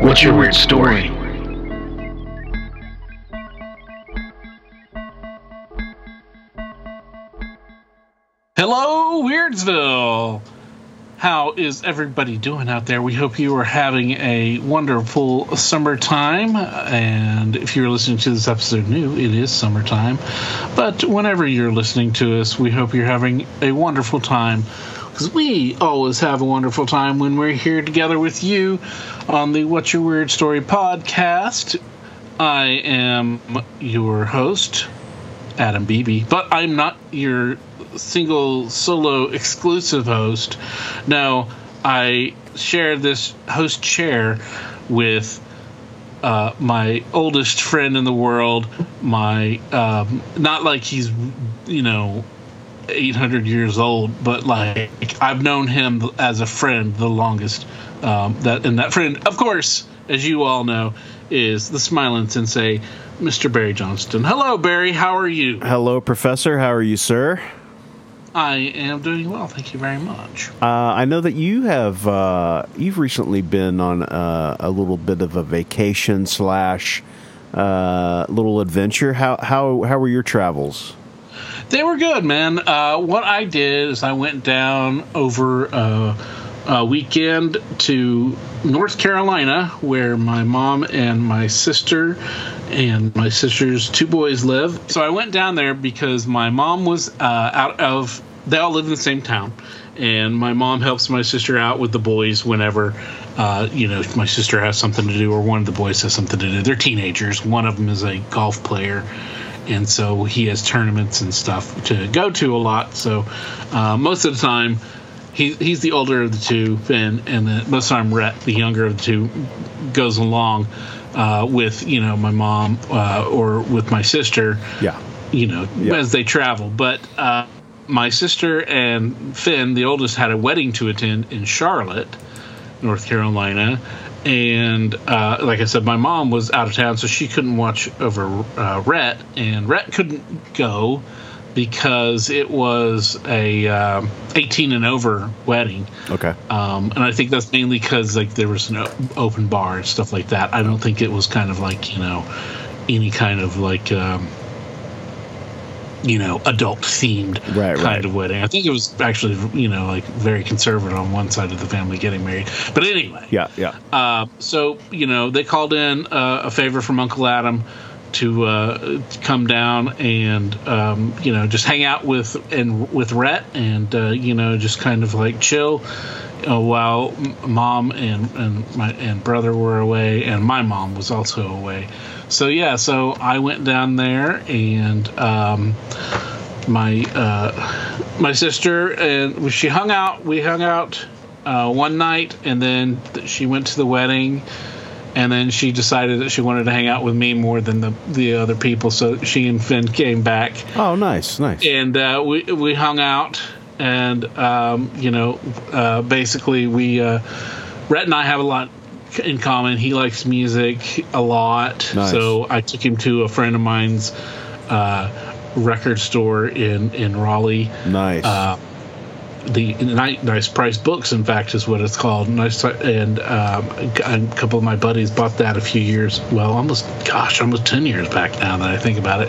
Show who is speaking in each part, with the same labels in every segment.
Speaker 1: what's your weird story?
Speaker 2: Hello, Weirdsville! How is everybody doing out there? We hope you are having a wonderful summertime. And if you're listening to this episode new, it is summertime. But whenever you're listening to us, we hope you're having a wonderful time. Because we always have a wonderful time when we're here together with you on the What's Your Weird Story podcast. I am your host, Adam Beebe, but I'm not your single solo exclusive host. No, I share this host chair with uh, my oldest friend in the world. My um, not like he's you know 800 years old, but like I've known him as a friend the longest. Um, that and that friend, of course, as you all know, is the smiling sensei, Mr. Barry Johnston. Hello, Barry. How are you?
Speaker 3: Hello, Professor. How are you, sir?
Speaker 2: I am doing well, thank you very much.
Speaker 3: Uh, I know that you have uh, you've recently been on uh, a little bit of a vacation slash uh, little adventure. How how how were your travels?
Speaker 2: They were good, man. Uh, what I did is I went down over uh, a weekend to North Carolina, where my mom and my sister and my sister's two boys live. So I went down there because my mom was uh, out of. They all live in the same town, and my mom helps my sister out with the boys whenever, uh, you know, my sister has something to do or one of the boys has something to do. They're teenagers. One of them is a golf player, and so he has tournaments and stuff to go to a lot. So uh, most of the time. He, he's the older of the two, Finn, and then most of the time Rhett, the younger of the two, goes along uh, with you know my mom uh, or with my sister.
Speaker 3: Yeah.
Speaker 2: You know,
Speaker 3: Yeah.
Speaker 2: as they travel. But uh, my sister and Finn, the oldest, had a wedding to attend in Charlotte, North Carolina. And uh, like I said, my mom was out of town, so she couldn't watch over uh, Rhett, and Rhett couldn't go because it was a um 18 and over wedding.
Speaker 3: Okay.
Speaker 2: Um, and I think that's mainly because like there was an open bar and stuff like that. I don't think it was kind of like you know any kind of like um, you know adult themed
Speaker 3: Right,
Speaker 2: kind
Speaker 3: right.
Speaker 2: of wedding. I think it was actually you know like very conservative on one side of the family getting married. But anyway,
Speaker 3: Yeah. Yeah.
Speaker 2: uh, so you know they called in uh, a favor from Uncle Adam to uh, come down and um, you know just hang out with and with Rhett and uh, you know just kind of like chill uh, while mom and and my and brother were away and my mom was also away. So yeah, so I went down there and um, my uh, my sister and she hung out. We hung out uh, one night, and then she went to the wedding, and then she decided that she wanted to hang out with me more than the the other people. So she and Finn came back,
Speaker 3: Oh, nice, nice.
Speaker 2: and uh, we we hung out, and um, you know, uh, basically we uh, Rhett and I have a lot in common. He likes music a lot,
Speaker 3: Nice.
Speaker 2: so I took him to a friend of mine's uh, record store in in Raleigh
Speaker 3: nice.
Speaker 2: uh, the Ni- nice price books in fact is what it's called nice and um, a couple of my buddies bought that a few years well almost gosh almost 10 years back now that i think about it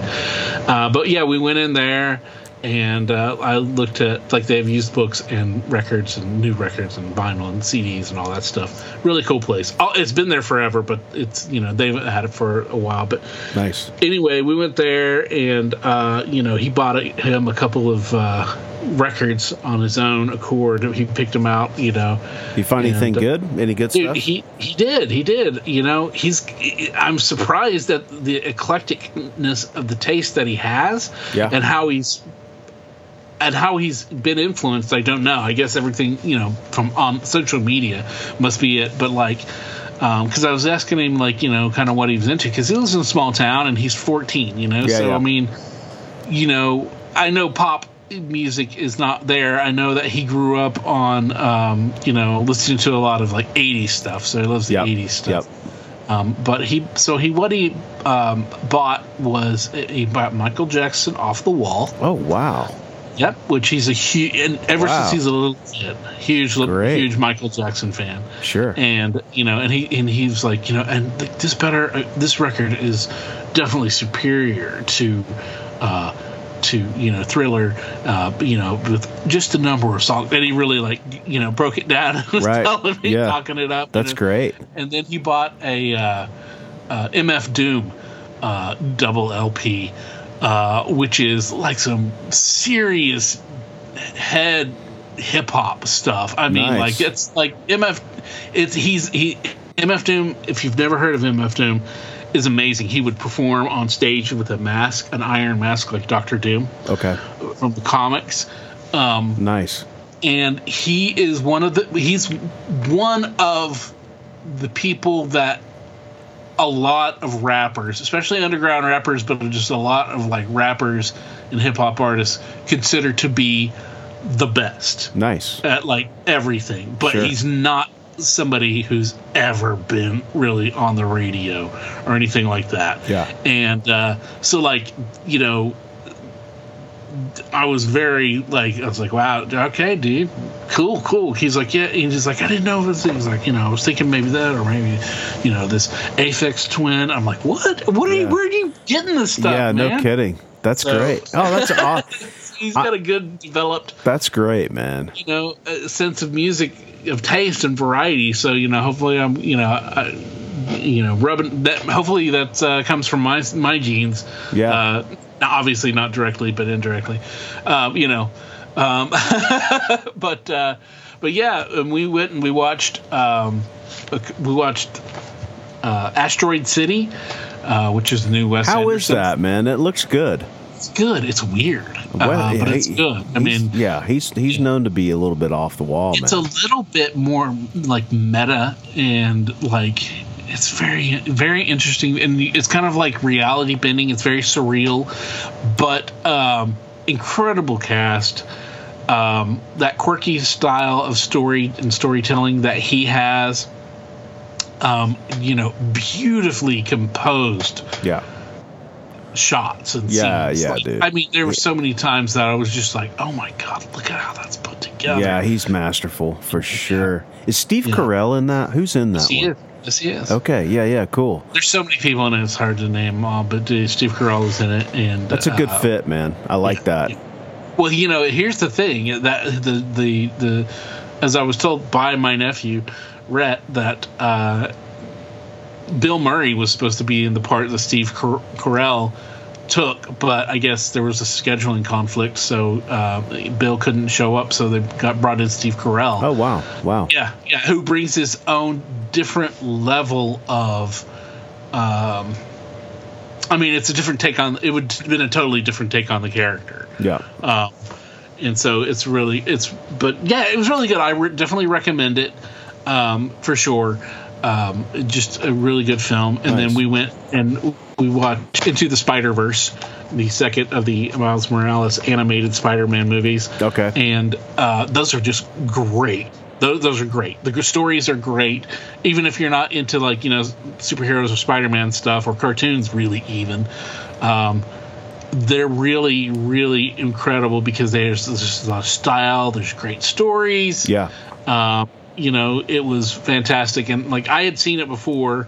Speaker 2: uh, but yeah we went in there and uh, i looked at like they have used books and records and new records and vinyl and cds and all that stuff really cool place oh, it's been there forever but it's you know they've had it for a while but
Speaker 3: nice.
Speaker 2: anyway, we went there, and uh, you know, he bought him a couple of uh, records on his own accord. He picked them out, you know.
Speaker 3: You find anything
Speaker 2: uh,
Speaker 3: good? Any good
Speaker 2: Dude,
Speaker 3: stuff?
Speaker 2: he he did, he did. You know, he's. I'm surprised at the eclecticness of the taste that he has,
Speaker 3: Yeah.
Speaker 2: and how he's. And how he's been influenced, I don't know. I guess everything, you know, from on social media must be it. But like, because I was asking him like you know kind of what he was into because he lives in a small town and he's 14, you know.
Speaker 3: Yeah,
Speaker 2: so
Speaker 3: yeah.
Speaker 2: I mean, you know, I know pop music is not there. I know that he grew up on um, you know listening to a lot of like 80s stuff, so he loves the
Speaker 3: Yep.
Speaker 2: 80s stuff.
Speaker 3: Yep.
Speaker 2: Um, but he, so he, what he um, bought was he bought Michael Jackson off the wall.
Speaker 3: Oh wow.
Speaker 2: Yep, which he's a huge, and ever
Speaker 3: Wow.
Speaker 2: since he's a little kid, huge,
Speaker 3: Great.
Speaker 2: huge Michael Jackson fan.
Speaker 3: Sure.
Speaker 2: And you know, and he and he's like, you know, and this better, uh, this record is definitely superior to. uh to you know thriller uh you know with just a number of songs and he really like you know broke it down and was
Speaker 3: Right.
Speaker 2: telling me
Speaker 3: Yeah.
Speaker 2: talking it up
Speaker 3: That's
Speaker 2: know
Speaker 3: great.
Speaker 2: and then he bought a uh, uh, MF Doom uh, double LP, uh, which is like some serious head hip hop stuff. I mean,
Speaker 3: Nice.
Speaker 2: like it's like MF. It's he's he MF Doom. If you've never heard of MF Doom, is amazing. He would perform on stage with a mask, an iron mask like Doctor Doom
Speaker 3: Okay.
Speaker 2: from the comics. Um,
Speaker 3: Nice.
Speaker 2: and he is one of the he's one of the people that a lot of rappers especially underground rappers but just a lot of like rappers and hip-hop artists consider to be the best
Speaker 3: Nice.
Speaker 2: at like everything but
Speaker 3: Sure.
Speaker 2: he's not somebody who's ever been really on the radio or anything like that
Speaker 3: Yeah.
Speaker 2: and uh, so like you know I was very like I was like, wow, okay, dude, cool, cool. He's like, yeah, and he's like, I didn't know this. He's like, you know, I was thinking maybe that or maybe, you know, this Aphex Twin. I'm like, what? What are you? Where are you getting this stuff?
Speaker 3: yeah. No kidding. That's
Speaker 2: So-
Speaker 3: great. Oh, that's awesome.
Speaker 2: He's got a good developed,
Speaker 3: that's great, man.
Speaker 2: you know, a sense of music, of taste and variety. So you know, hopefully, I'm, you know, I, you know, rubbing that. Hopefully, that uh, comes from my my genes.
Speaker 3: Yeah.
Speaker 2: Uh, obviously, not directly, but indirectly. Um, you know, um, but uh, but yeah, and we went and we watched um, we watched uh, Asteroid City, uh, which is the new Wes.
Speaker 3: How is
Speaker 2: Anderson.
Speaker 3: that, man? It looks good.
Speaker 2: It's good. It's weird,
Speaker 3: Well,
Speaker 2: uh, but it's good. I mean,
Speaker 3: yeah, he's he's known to be a little bit off the wall,
Speaker 2: it's
Speaker 3: man.
Speaker 2: a little bit more like meta and like it's very very interesting. And it's kind of like reality bending. It's very surreal. But um incredible cast. Um that quirky style of story and storytelling that he has um you know beautifully composed.
Speaker 3: Yeah,
Speaker 2: shots and
Speaker 3: Yeah,
Speaker 2: scenes.
Speaker 3: yeah,
Speaker 2: Like,
Speaker 3: dude.
Speaker 2: I mean, there were so many times that I was just like, "Oh my god, look at how that's put together."
Speaker 3: yeah, he's masterful for sure. Is Steve
Speaker 2: Yeah.
Speaker 3: Carell in that? Who's in that
Speaker 2: yes, he
Speaker 3: one?
Speaker 2: is. Yes, he is.
Speaker 3: Okay, yeah, yeah, cool.
Speaker 2: There's so many people in it; it's hard to name all. But uh, Steve Carell is in it, and
Speaker 3: That's a good
Speaker 2: uh,
Speaker 3: fit, man. I like that.
Speaker 2: Well, you know, here's the thing that the the the as I was told by my nephew Rhett that uh, Bill Murray was supposed to be in the part that Steve Car- Carell took, but I guess there was a scheduling conflict, so uh, Bill couldn't show up, so they got brought in Steve Carell.
Speaker 3: Oh wow, wow.
Speaker 2: Yeah, yeah, who brings his own different level of. Um, I mean, it's a different take on. It would have been a totally different take on the character.
Speaker 3: Yeah,
Speaker 2: Um, and so it's really it's but yeah it was really good i re- definitely recommend it um, for sure um, just a really good film and
Speaker 3: Nice.
Speaker 2: then we went and we watched into the spider verse the second of the miles morales animated spider-man movies
Speaker 3: Okay.
Speaker 2: and uh, those are just great those, those are great the stories are great even if you're not into like you know superheroes or spider-man stuff or cartoons really even um, they're really, really incredible because there's, there's a lot of style. There's great stories.
Speaker 3: yeah,
Speaker 2: Um, you know, it was fantastic, and like I had seen it before,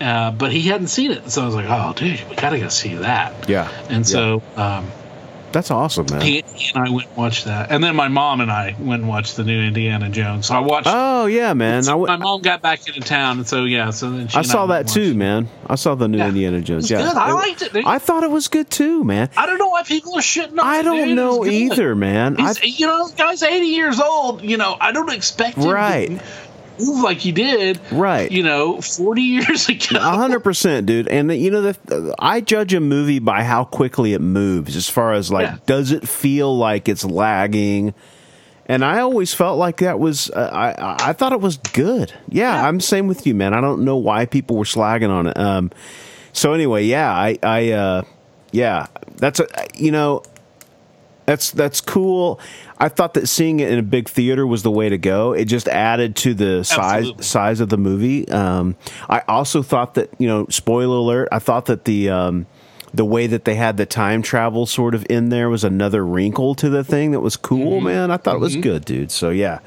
Speaker 2: uh, but he hadn't seen it, so I was like, "Oh, dude, we gotta go see that."
Speaker 3: yeah.
Speaker 2: And so um,
Speaker 3: That's awesome, man.
Speaker 2: he, and I went and watched that, and then my mom and I went and watched the new Indiana Jones. So I watched.
Speaker 3: Oh yeah, man. I,
Speaker 2: my mom got back into town, and so yeah, so then she
Speaker 3: I saw
Speaker 2: went
Speaker 3: that too,
Speaker 2: watched
Speaker 3: man. I saw the new
Speaker 2: Yeah.
Speaker 3: Indiana Jones. Yeah,
Speaker 2: good. I liked it, dude.
Speaker 3: I thought it was good too, man.
Speaker 2: I don't know why people are shitting on
Speaker 3: I don't
Speaker 2: dude.
Speaker 3: Know either, man. I,
Speaker 2: you know, guy's 80 years old. You know, I don't expect
Speaker 3: Right.
Speaker 2: to move like he did,
Speaker 3: right.
Speaker 2: you know, 40 years ago.
Speaker 3: A hundred percent, dude. And you know, the, I judge a movie by how quickly it moves. As far as like,
Speaker 2: Yeah.
Speaker 3: does it feel like it's lagging? And I always felt like that was uh, I I thought it was good. Yeah,
Speaker 4: Yeah.
Speaker 3: I'm same with you, man. I don't know why people were slagging on it. Um, so anyway, yeah, I I uh, yeah, that's a you know that's that's cool. I thought that seeing it in a big theater was the way to go. It just added to the size
Speaker 2: Absolutely.
Speaker 3: size of the movie. Um, I also thought that you know, spoiler alert. I thought that the um, the way that they had the time travel sort of in there was another wrinkle to the thing that was cool,
Speaker 2: Mm-hmm.
Speaker 3: man. I thought it was good, dude. So yeah,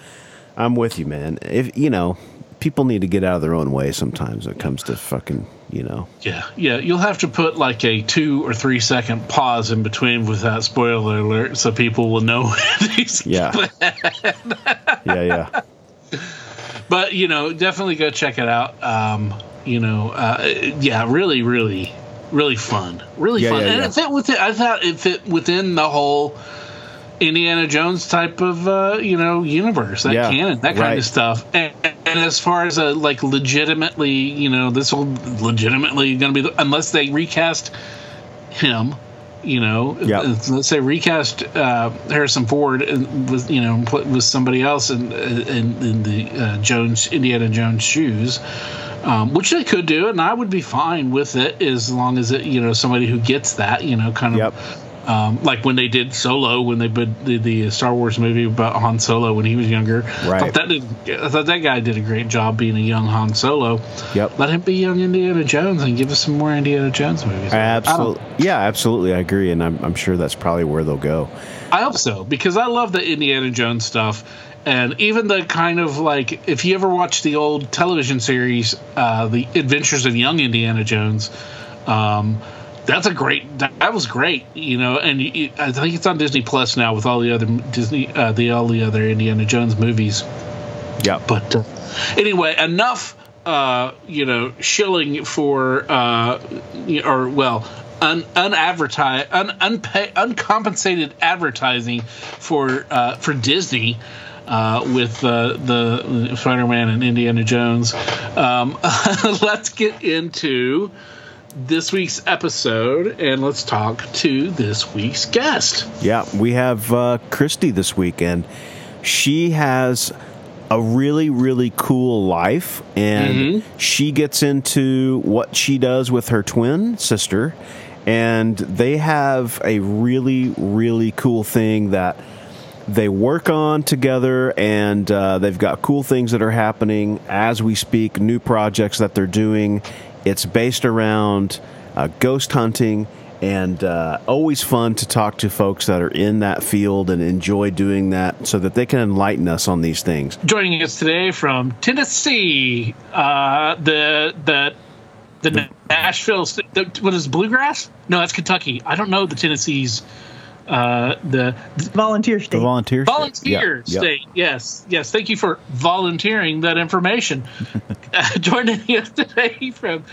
Speaker 3: I'm with you, man. If you know, people need to get out of their own way sometimes when it comes to fucking, you know.
Speaker 2: Yeah, yeah. You'll have to put like a two or three second pause in between with that spoiler alert, so people will know. these-
Speaker 3: Yeah. yeah, yeah.
Speaker 2: but you know, definitely go check it out. Um, you know, uh, yeah, really, really, really fun, really
Speaker 3: Yeah,
Speaker 2: fun,
Speaker 3: yeah,
Speaker 2: and
Speaker 3: yeah.
Speaker 2: it fit within. I thought it fit within the whole Indiana Jones type of uh, you know universe, that
Speaker 3: Yeah,
Speaker 2: canon, that kind
Speaker 3: right.
Speaker 2: of stuff. And, and as far as a like legitimately, you know, this will legitimately going to be the, unless they recast him. You know,
Speaker 3: Yeah.
Speaker 2: let's say recast uh, Harrison Ford and with you know put with somebody else in in, in the uh, Jones Indiana Jones shoes, um, which they could do, and I would be fine with it as long as it you know somebody who gets that you know kind of
Speaker 3: Yep.
Speaker 2: Um, like when they did Solo when they did the, Star Wars movie about Han Solo when he was younger. I
Speaker 3: Right.
Speaker 2: thought that did, I thought that guy did a great job being a young Han Solo.
Speaker 3: Yep.
Speaker 2: Let him be young Indiana Jones and give us some more Indiana Jones movies.
Speaker 3: Absolutely. Yeah, absolutely. I agree, and I'm, I'm sure that's probably where they'll go.
Speaker 2: I hope so because I love the Indiana Jones stuff, and even the kind of like if you ever watch the old television series, uh, the Adventures of Young Indiana Jones. Um, that's a great. That, was great, you know. And you- I think it's on Disney Plus now with all the other Disney, uh, the all the other Indiana Jones movies.
Speaker 3: Yeah.
Speaker 2: But uh, anyway, enough, uh, you know, shilling for, uh, or well, un, unadvertised, un, unpay, uncompensated advertising for uh, for Disney. Uh, with uh, the Spider-Man and Indiana Jones, um, let's get into this week's episode and let's talk to this week's guest.
Speaker 3: Yeah, we have uh, Kristy this weekend. She has a really, really cool life, and she gets into what she does with her twin sister, and they have a really, really cool thing that they work on together and uh, they've got cool things that are happening as we speak new projects that they're doing it's based around uh, ghost hunting and uh, always fun to talk to folks that are in that field and enjoy doing that so that they can enlighten us on these things
Speaker 2: joining us today from Tennessee. Uh, the the the Nashville. The, what is bluegrass? No, that's Kentucky. I don't know the Tennessee's. Uh, the
Speaker 4: Volunteer state.
Speaker 3: the volunteers
Speaker 2: volunteer state. Yes, yes. Thank you for volunteering that information. uh, joining us today from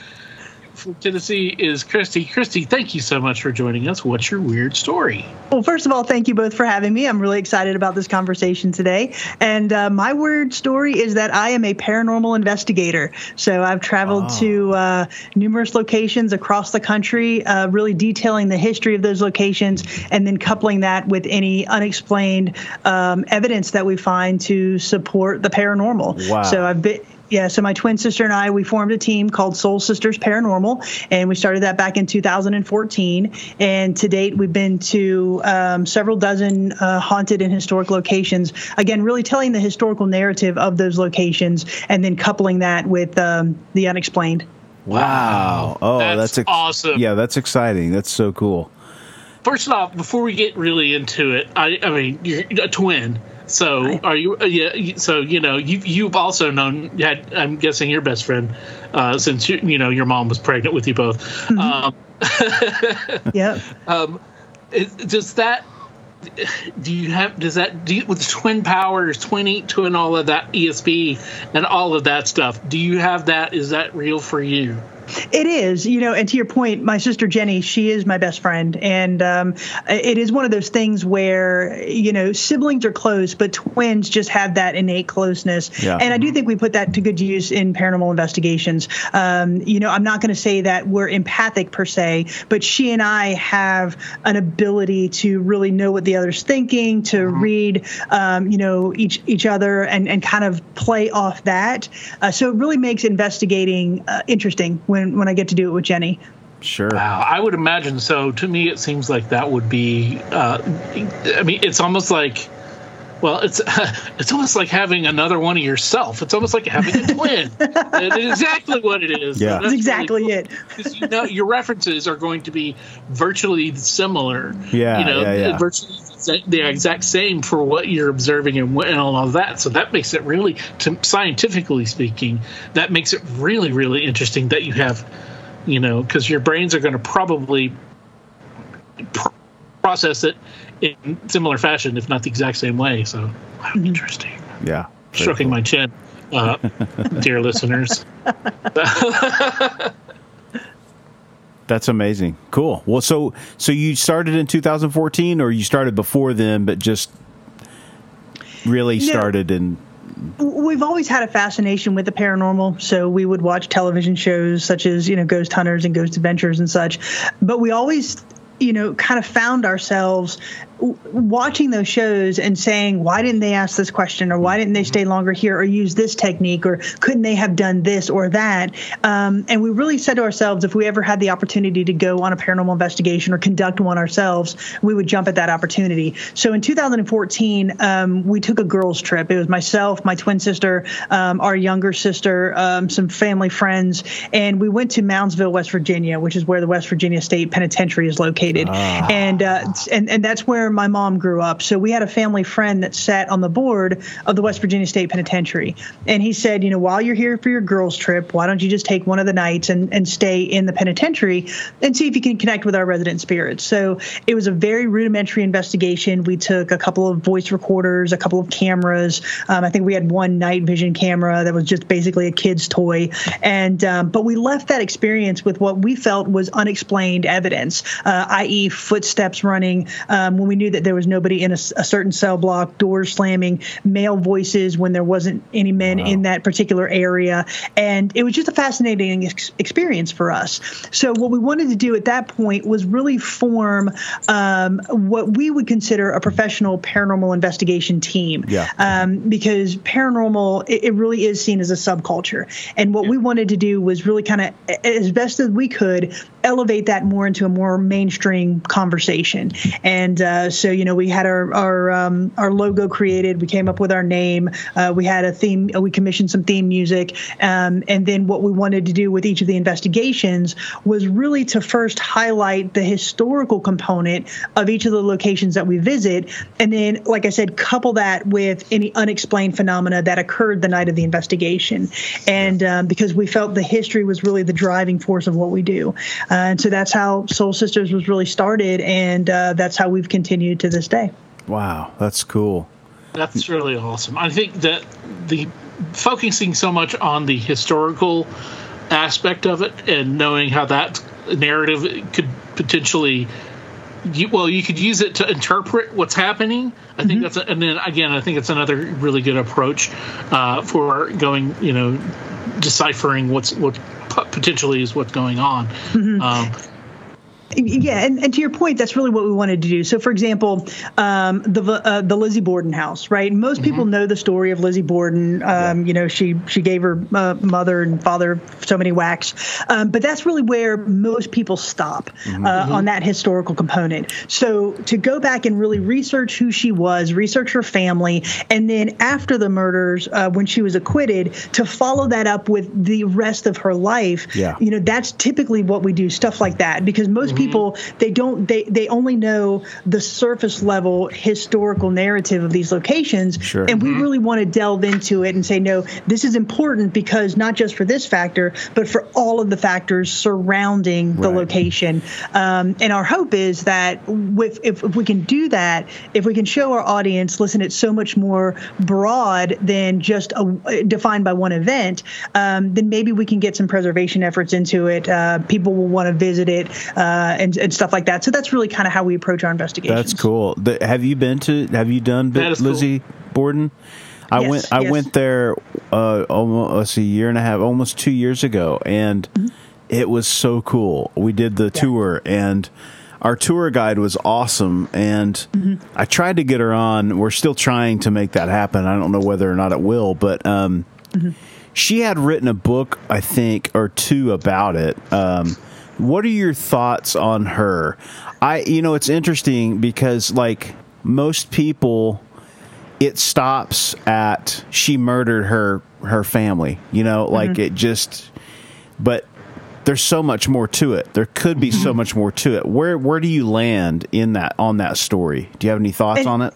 Speaker 2: from Tennessee is Kristy. Kristy, thank you so much for joining us. What's your weird story?
Speaker 4: Well, first of all, thank you both for having me. I'm really excited about this conversation today. And uh, my weird story is that I am a paranormal investigator. So I've traveled to uh, numerous locations across the country, uh, really detailing the history of those locations, and then coupling that with any unexplained um, evidence that we find to support the paranormal.
Speaker 3: Wow.
Speaker 4: So I've been. Yeah, so my twin sister and I, we formed a team called Soul Sisters Paranormal, and we started that back in 2014. And to date, we've been to um, several dozen uh, haunted and historic locations. Again, really telling the historical narrative of those locations, and then coupling that with um, the unexplained.
Speaker 3: wow oh
Speaker 2: That's
Speaker 3: that's,
Speaker 2: awesome.
Speaker 3: yeah that's exciting that's so cool
Speaker 2: First off, before we get really into it, I, I mean, you're a twin. So are you? Uh, yeah. So you know, you you've also known. Had I'm guessing your best friend, uh, since you you know your mom was pregnant with you both. Um,
Speaker 4: Yep.
Speaker 2: is, does that? Do you have? Does that? Do you, with twin powers, twin e- twin all of that ESP and all of that stuff? Do you have that? Is that real for you?
Speaker 4: It is, you know, and to your point, my sister Jenny, she is my best friend, and um, it is one of those things where you know siblings are close, but twins just have that innate closeness.
Speaker 3: Yeah.
Speaker 4: And I do think we put that to good use in paranormal investigations. Um, you know, I'm not going to say that we're empathic per se, but she and I have an ability to really know what the other's thinking, to read, um, you know, each each other, and and kind of play off that. Uh, so it really makes investigating uh, interesting when when I get to do it with Jenny.
Speaker 3: Sure.
Speaker 2: Wow, I would imagine so. To me, it seems like that would be. Uh, I mean, it's almost like. Well, it's it's almost like having another one of yourself. It's almost like having a twin. it is exactly what it is.
Speaker 3: Yeah.
Speaker 4: That's exactly it.
Speaker 2: Because you know your references are going to be virtually similar.
Speaker 3: Yeah,
Speaker 2: you know,
Speaker 3: yeah, yeah.
Speaker 2: virtually the exact same for what you're observing and, what- and all of that. So that makes it really, to, scientifically speaking, that makes it really, really interesting that you have, you know, because your brains are going to probably pr- process it in similar fashion, if not the exact same way. So, wow, interesting.
Speaker 3: Yeah.
Speaker 2: Stroking
Speaker 3: cool.
Speaker 2: my chin, uh, dear listeners.
Speaker 3: That's amazing. Cool. Well, so so you started in 2014, or you started before then, but just really
Speaker 4: No.
Speaker 3: started in.
Speaker 4: We've always had a fascination with the paranormal, so we would watch television shows such as you know Ghost Hunters and Ghost Adventures and such. But we always, you know, kind of found ourselves w- watching those shows and saying, why didn't they ask this question, or why didn't they stay longer here, or use this technique, or couldn't they have done this or that? Um, and we really said to ourselves, if we ever had the opportunity to go on a paranormal investigation or conduct one ourselves, we would jump at that opportunity. So in 2014, um, we took a girls' trip. It was myself, my twin sister, um, our younger sister, um, some family friends, and we went to Moundsville, West Virginia, which is where the West Virginia State Penitentiary is located, and uh, and and that's where my mom grew up. So we had a family friend that sat on the board of the West Virginia State Penitentiary, and he said, you know, while you're here for your girls' trip, why don't you just take one of the nights and and stay in the penitentiary and see if you can connect with our resident spirits. So it was a very rudimentary investigation. We took a couple of voice recorders, a couple of cameras. Um, I think we had one night vision camera that was just basically a kid's toy, and um, but we left that experience with what we felt was unexplained evidence, uh, i.e., footsteps running um, when we knew that there was nobody in a certain cell block, doors slamming, male voices when there wasn't any men in that particular area, and it was just a fascinating ex- experience for us. So what we wanted to do at that point was really form um, what we would consider a professional paranormal investigation team.
Speaker 3: Yeah.
Speaker 4: Um, because paranormal, it, it really is seen as a subculture, and what we wanted to do was really kind of, as best as we could, elevate that more into a more mainstream conversation. And uh, so, you know, we had our our um, our logo created. We came up with our name. Uh, we had a theme. We commissioned some theme music, um, and then what we wanted to do with each of the investigations was really to first highlight the historical component of each of the locations that we visit, and then, like I said, couple that with any unexplained phenomena that occurred the night of the investigation. And um, because we felt the history was really the driving force of what we do, uh, and so that's how Soul Sisters was really started, and uh, that's how we've continued to this day.
Speaker 3: Wow, that's cool.
Speaker 2: That's really awesome. I think that the focusing so much on the historical aspect of it and knowing how that narrative could potentially you, well you could use it to interpret what's happening i think that's a, and then again i think it's another really good approach uh, for going you know deciphering what's what potentially is what's going on um,
Speaker 4: Yeah, and, and to your point, that's really what we wanted to do. So, for example, um, the uh, the Lizzie Borden house, right? Most people know the story of Lizzie Borden. Um, You know, she she gave her uh, mother and father so many whacks, um, but that's really where most people stop uh, on that historical component. So, to go back and really research who she was, research her family, and then after the murders, uh, when she was acquitted, to follow that up with the rest of her life.
Speaker 3: Yeah.
Speaker 4: You know, that's typically what we do, stuff like that, because most people they don't they they only know the surface level historical narrative of these locations,
Speaker 3: Sure.
Speaker 4: and we really want to delve into it and say no, this is important because not just for this factor, but for all of the factors surrounding the
Speaker 3: Right.
Speaker 4: location. Um, and our hope is that with if, if we can do that, if we can show our audience, listen, it's so much more broad than just a, defined by one event, um, then maybe we can get some preservation efforts into it. Uh, people will want to visit it uh, and, and stuff like that. So that's really kind of how we approach our investigations.
Speaker 3: That's cool. The, have you been to? Have you done
Speaker 2: That is cool.
Speaker 3: Lizzie Borden? I
Speaker 4: Yes,
Speaker 3: went. I
Speaker 4: yes.
Speaker 3: went there uh, almost let's see, a year and a half, almost two years ago, and
Speaker 4: Mm-hmm.
Speaker 3: it was so cool. We did the tour, and our tour guide was awesome. And
Speaker 4: Mm-hmm.
Speaker 3: I tried to get her on. We're still trying to make that happen. I don't know whether or not it will, but um,
Speaker 4: Mm-hmm.
Speaker 3: she had written a book, I think, or two about it. Um, what are your thoughts on her? I, you know, it's interesting because like most people, it stops at she murdered her her family. You know, like mm-hmm. it just. But there's so much more to it. There could be so mm-hmm. much more to it. Where where do you land in that on that story? Do you have any thoughts
Speaker 4: And-
Speaker 3: on it?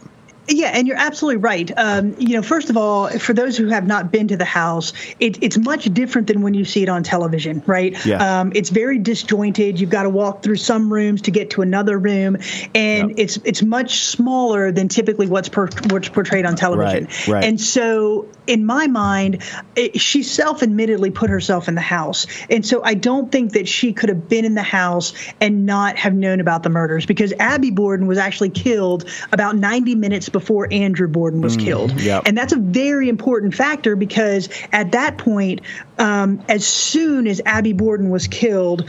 Speaker 4: Yeah, and you're absolutely right. Um, you know, first of all, for those who have not been to the house, it, it's much different than when you see it on television, right?
Speaker 3: Yeah.
Speaker 4: Um, it's very disjointed. You've got to walk through some rooms to get to another room, and
Speaker 3: Yep.
Speaker 4: it's it's much smaller than typically what's per, what's portrayed on television.
Speaker 3: Right, right.
Speaker 4: And so, in my mind, it, she self-admittedly put herself in the house, and so I don't think that she could have been in the house and not have known about the murders because Abby Borden was actually killed about 90 minutes before Andrew Borden was killed,
Speaker 3: Mm, yep.
Speaker 4: and that's a very important factor because at that point, um, as soon as Abby Borden was killed.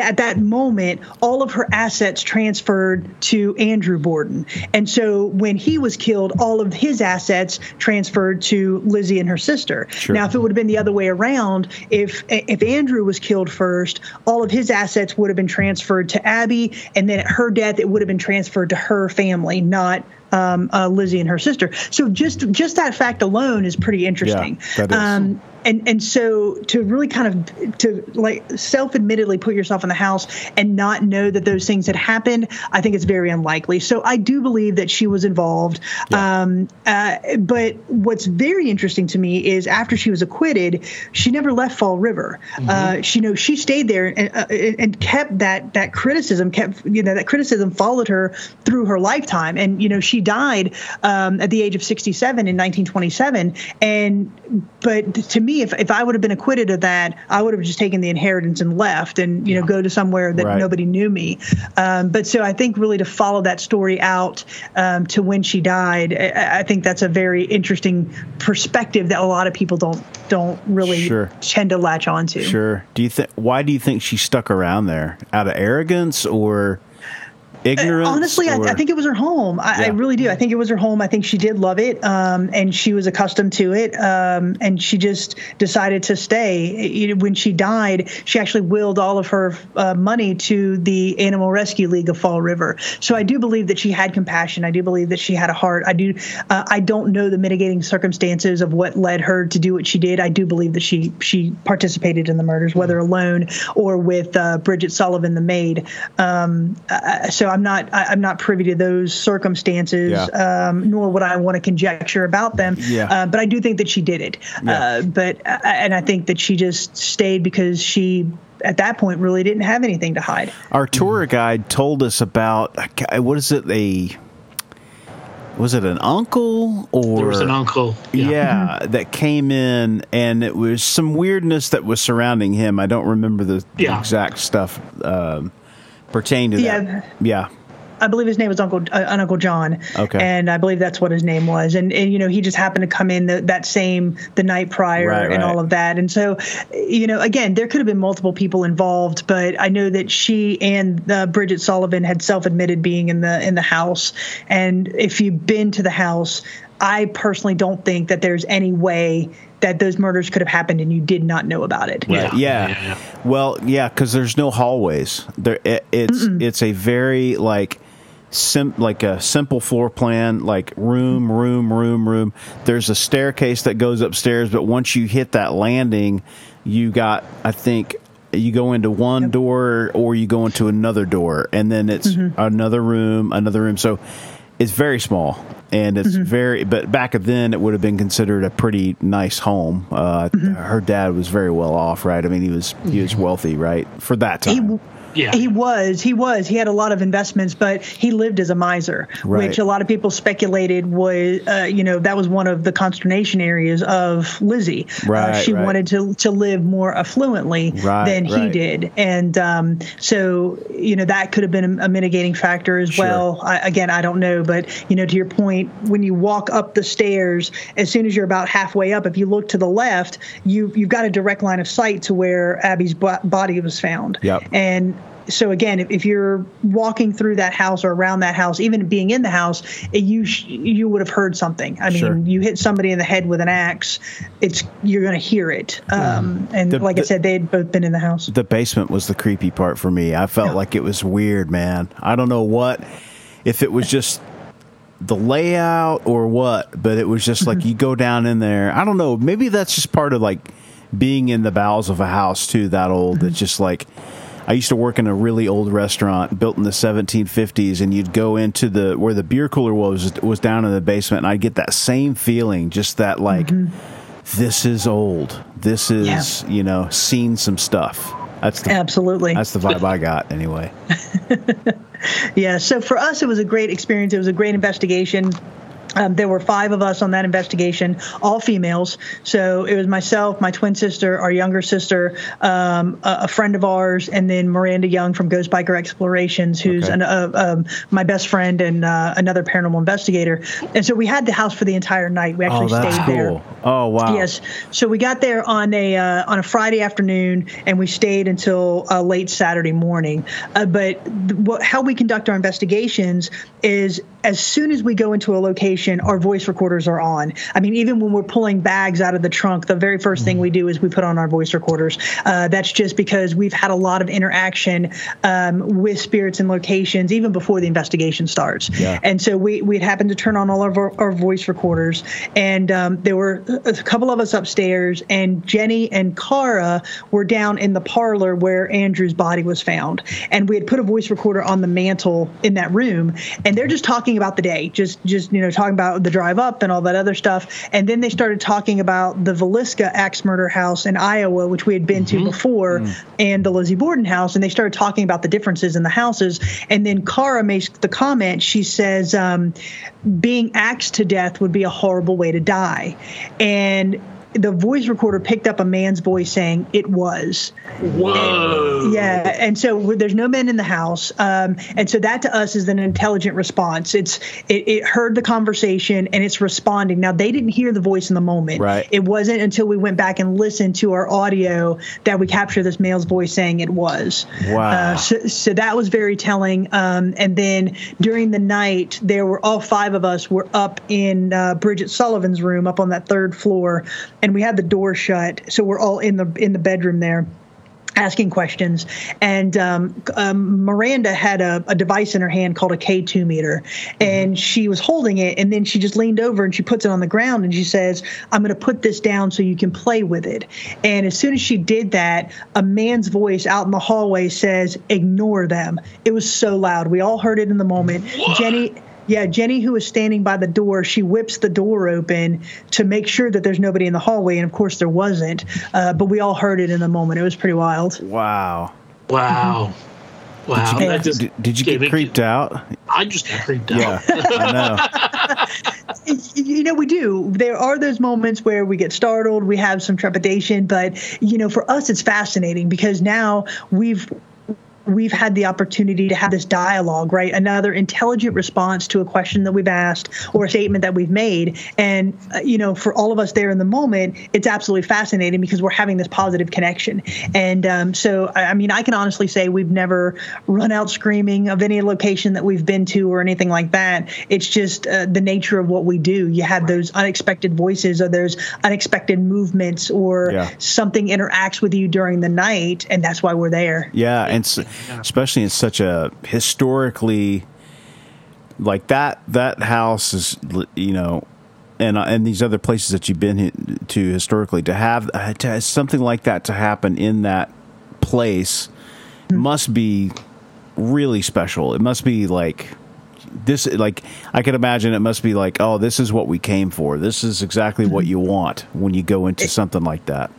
Speaker 4: At that moment, all of her assets transferred to Andrew Borden. And so when he was killed, all of his assets transferred to Lizzie and her sister.
Speaker 3: Sure.
Speaker 4: Now, if it would have been the other way around, if if Andrew was killed first, all of his assets would have been transferred to Abby, and then at her death, it would have been transferred to her family, not um, uh, Lizzie and her sister. So just just that fact alone is pretty interesting.
Speaker 3: Yeah, that is.
Speaker 4: Um, and and so to really kind of to like self-admittedly put yourself in the house and not know that those things had happened, I think it's very unlikely. So I do believe that she was involved. Um, uh, but what's very interesting to me is after she was acquitted, she never left Fall River. Uh, she you know she stayed there and, uh, and kept that that criticism kept you know that criticism followed her through her lifetime. And you know she died um, at the age of 67 in 1927. And but to me, if, if I would have been acquitted of that, I would have just taken the inheritance and left and you know go to somewhere that
Speaker 3: Right.
Speaker 4: nobody knew me. Um, but so I think really to follow that story out um, to when she died, I, I think that's a very interesting perspective that a lot of people don't don't really
Speaker 3: Sure.
Speaker 4: tend to latch onto.
Speaker 3: Sure. Do you think? Why do you think she stuck around there? Out of arrogance or ignorance?
Speaker 4: Honestly, I, I think it was her home. I, I really do. I think it was her home. I think she did love it, um, and she was accustomed to it, um, and she just decided to stay. You know, when she died, she actually willed all of her uh, money to the Animal Rescue League of Fall River. So I do believe that she had compassion. I do believe that she had a heart. I do. Uh, I don't know the mitigating circumstances of what led her to do what she did. I do believe that she she participated in the murders, whether alone or with uh, Bridget Sullivan, the maid. Um, uh, so I'm not I, I'm not privy to those circumstances,
Speaker 3: Yeah.
Speaker 4: um, nor would I want to conjecture about them.
Speaker 3: Yeah.
Speaker 4: Uh, but I do think that she did it.
Speaker 3: Yeah.
Speaker 4: Uh, but uh, and I think that she just stayed because she at that point really didn't have anything to hide.
Speaker 3: Our tour guide told us about what is it? A was it an uncle or
Speaker 2: There was an uncle.
Speaker 3: Yeah, that came in, and it was some weirdness that was surrounding him. I don't remember the, the
Speaker 2: Yeah.
Speaker 3: exact stuff um, pertaining to
Speaker 4: Yeah.
Speaker 3: that. Yeah,
Speaker 4: I believe his name was Uncle uh, Uncle John.
Speaker 3: Okay.
Speaker 4: And I believe that's what his name was. And and you know he just happened to come in the, that same the night prior
Speaker 3: Right,
Speaker 4: and
Speaker 3: right.
Speaker 4: all of that. And so, you know, again, there could have been multiple people involved, but I know that she and uh, Bridget Sullivan had self-admitted being in the in the house. And if you've been to the house, I personally don't think that there's any way that those murders could have happened and you did not know about it.
Speaker 3: Right.
Speaker 2: Yeah.
Speaker 3: Yeah.
Speaker 2: Yeah, yeah.
Speaker 3: Well, yeah, because there's no hallways. There, it, it's it's a very like sim like a simple floor plan, like room, room, room, room. There's a staircase that goes upstairs, but once you hit that landing, you got I think you go into one door or you go into another door, and then it's
Speaker 4: Mm-hmm.
Speaker 3: another room, another room. So it's very small, and it's
Speaker 4: Mm-hmm.
Speaker 3: very. But back then, it would have been considered a pretty nice home. Uh,
Speaker 4: Mm-hmm.
Speaker 3: Her dad was very well off, right? I mean, he was he was wealthy, right, for that
Speaker 4: He,
Speaker 3: time.
Speaker 2: Yeah.
Speaker 4: He was. He was. He had a lot of investments, but he lived as a miser,
Speaker 3: Right.
Speaker 4: which a lot of people speculated was, uh, you know, that was one of the consternation areas of Lizzie. uh,
Speaker 3: Right,
Speaker 4: she
Speaker 3: right.
Speaker 4: wanted to to live more affluently
Speaker 3: Right,
Speaker 4: than he did, and um, so you know that could have been a, a mitigating factor as
Speaker 3: Sure.
Speaker 4: well. I, again, I don't know, but you know, to your point, when you walk up the stairs, as soon as you're about halfway up, if you look to the left, you you've got a direct line of sight to where Abby's bo- body was found.
Speaker 3: Yep.
Speaker 4: And so again, if, if you're walking through that house or around that house, even being in the house, it, you sh- you would have heard something. I mean,
Speaker 3: Sure.
Speaker 4: you hit somebody in the head with an axe, it's you're going to hear it. Um, and
Speaker 3: The-
Speaker 4: like I said, they had both been in the house.
Speaker 3: the basement was the creepy part for me. I felt like it was weird, man. I don't know what if it was just the layout or what, but it was just like you go down in there. I don't know. Maybe that's just part of like being in the bowels of a house too. That old. It's just like. I used to work in a really old restaurant built in the 1750s, and you'd go into the where the beer cooler was was down in the basement, and I'd get that same feeling, just that like mm-hmm. this is old. This is you know seen some stuff. That's the
Speaker 4: Absolutely.
Speaker 3: that's the vibe I got anyway.
Speaker 4: Yeah. So for us, it was a great experience. It was a great investigation. Um, there were five of us on that investigation, all females. So it was myself, my twin sister, our younger sister, um, a, a friend of ours, and then Miranda Young from Ghost Biker Explorations, who's
Speaker 3: Okay.
Speaker 4: an, uh, um, my best friend and uh, another paranormal investigator. And so we had the house for the entire night. We
Speaker 3: Oh,
Speaker 4: actually
Speaker 3: that's
Speaker 4: stayed
Speaker 3: cool.
Speaker 4: there.
Speaker 3: Oh wow.
Speaker 4: Yes. So we got there on a uh, on a Friday afternoon, and we stayed until uh, late Saturday morning. Uh, but th- what, how we conduct our investigations is as soon as we go into a location, our voice recorders are on. I mean, even when we're pulling bags out of the trunk, the very first thing we do is we put on our voice recorders. Uh, that's just because we've had a lot of interaction um, with spirits and locations even before the investigation starts.
Speaker 3: Yeah.
Speaker 4: And so we we happened to turn on all of our, our voice recorders, and um, there were a a couple of us upstairs, and Jenny and Cara were down in the parlor where Andrew's body was found, and we had put a voice recorder on the mantle in that room, and they're just talking about the day, just just you know talking about the drive up and all that other stuff, and then they started talking about the Villisca axe murder house in Iowa, which we had been to before, and the Lizzie Borden house, and they started talking about the differences in the houses, and then Cara makes the comment. She says, um, "Being axed to death would be a horrible way to die," and the voice recorder picked up a man's voice saying it was.
Speaker 2: Whoa.
Speaker 4: Yeah, and so there's no men in the house, um, and so that to us is an intelligent response. It's it, it heard the conversation and it's responding. Now they didn't hear the voice in the moment.
Speaker 3: Right.
Speaker 4: It wasn't until we went back and listened to our audio that we captured this male's voice saying it was.
Speaker 3: Wow.
Speaker 4: Uh, so, so that was very telling. Um, and then during the night, there were all five of us were up in uh, Bridget Sullivan's room, up on that third floor, and we had the door shut, so we're all in the in the bedroom there asking questions. And um, um, Miranda had a, a device in her hand called a K2 meter, and she was holding it. And then she just leaned over and she puts it on the ground and she says, I'm going to put this down so you can play with it. And as soon as she did that, a man's voice out in the hallway says, Ignore them. It was so loud. We all heard it in the moment. Jenny. Yeah, Jenny, who was standing by the door, she whips the door open to make sure that there's nobody in the hallway, and of course there wasn't. Uh, but we all heard it in the moment. It was pretty wild.
Speaker 3: Wow.
Speaker 2: Wow. Wow.
Speaker 4: Did you-
Speaker 2: that just
Speaker 3: Did, did you get
Speaker 2: me-
Speaker 3: creeped out?
Speaker 2: I just got creeped out.
Speaker 3: Yeah, I know.
Speaker 4: you know we do there are those moments where we get startled we have some trepidation but you know for us it's fascinating because now we've we've had the opportunity to have this dialogue, right? Another intelligent response to a question that we've asked or a statement that we've made. And, uh, you know, for all of us there in the moment, it's absolutely fascinating because we're having this positive connection. And um, so, I, mean, I can honestly say we've never run out screaming of any location that we've been to or anything like that. It's just uh, the nature of what we do. You have those unexpected voices or those unexpected movements or
Speaker 3: Yeah.
Speaker 4: something interacts with you during the night. And that's why we're there.
Speaker 3: Yeah, and especially in such a historically like that that house is you know and and these other places that you've been to historically to have to have something like that to happen in that place hmm. must be really special. It must be like this like I can imagine it must be like, oh, this is what we came for. This is exactly hmm. what you want when you go into something like that.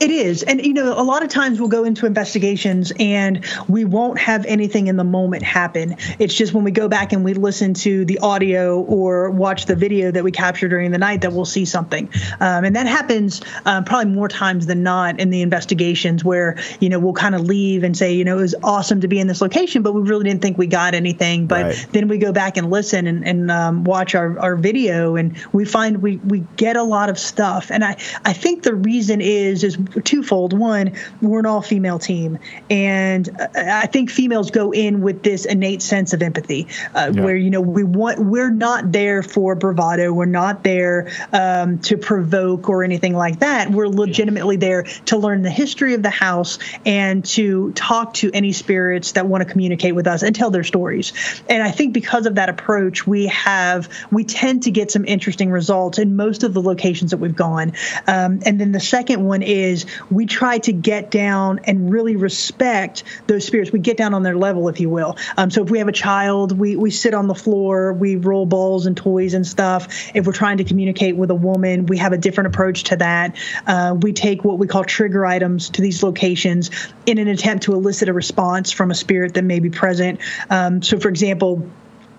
Speaker 4: It is. And, you know, a lot of times we'll go into investigations and we won't have anything in the moment happen. It's just when we go back and we listen to the audio or watch the video that we capture during the night that we'll see something. Um, and that happens uh, probably more times than not in the investigations where, you know, we'll kind of leave and say, you know, it was awesome to be in this location, but we really didn't think we got anything. But
Speaker 3: Right.
Speaker 4: then we go back and listen and, and um, watch our, our video and we find we, we get a lot of stuff. And I, I think the reason is is twofold. One, we're an all female team, and uh, I think females go in with this innate sense of empathy, uh,
Speaker 3: Yeah.
Speaker 4: where you know we want we're not there for bravado, we're not there um, to provoke or anything like that. We're legitimately there to learn the history of the house and to talk to any spirits that want to communicate with us and tell their stories. And I think because of that approach, we have we tend to get some interesting results in most of the locations that we've gone. Um, and then the second one is we try to get down and really respect those spirits. We get down on their level, if you will. Um, so if we have a child, we we sit on the floor, we roll balls and toys and stuff. If we're trying to communicate with a woman, we have a different approach to that. Uh, we take what we call trigger items to these locations in an attempt to elicit a response from a spirit that may be present. Um, so, for example,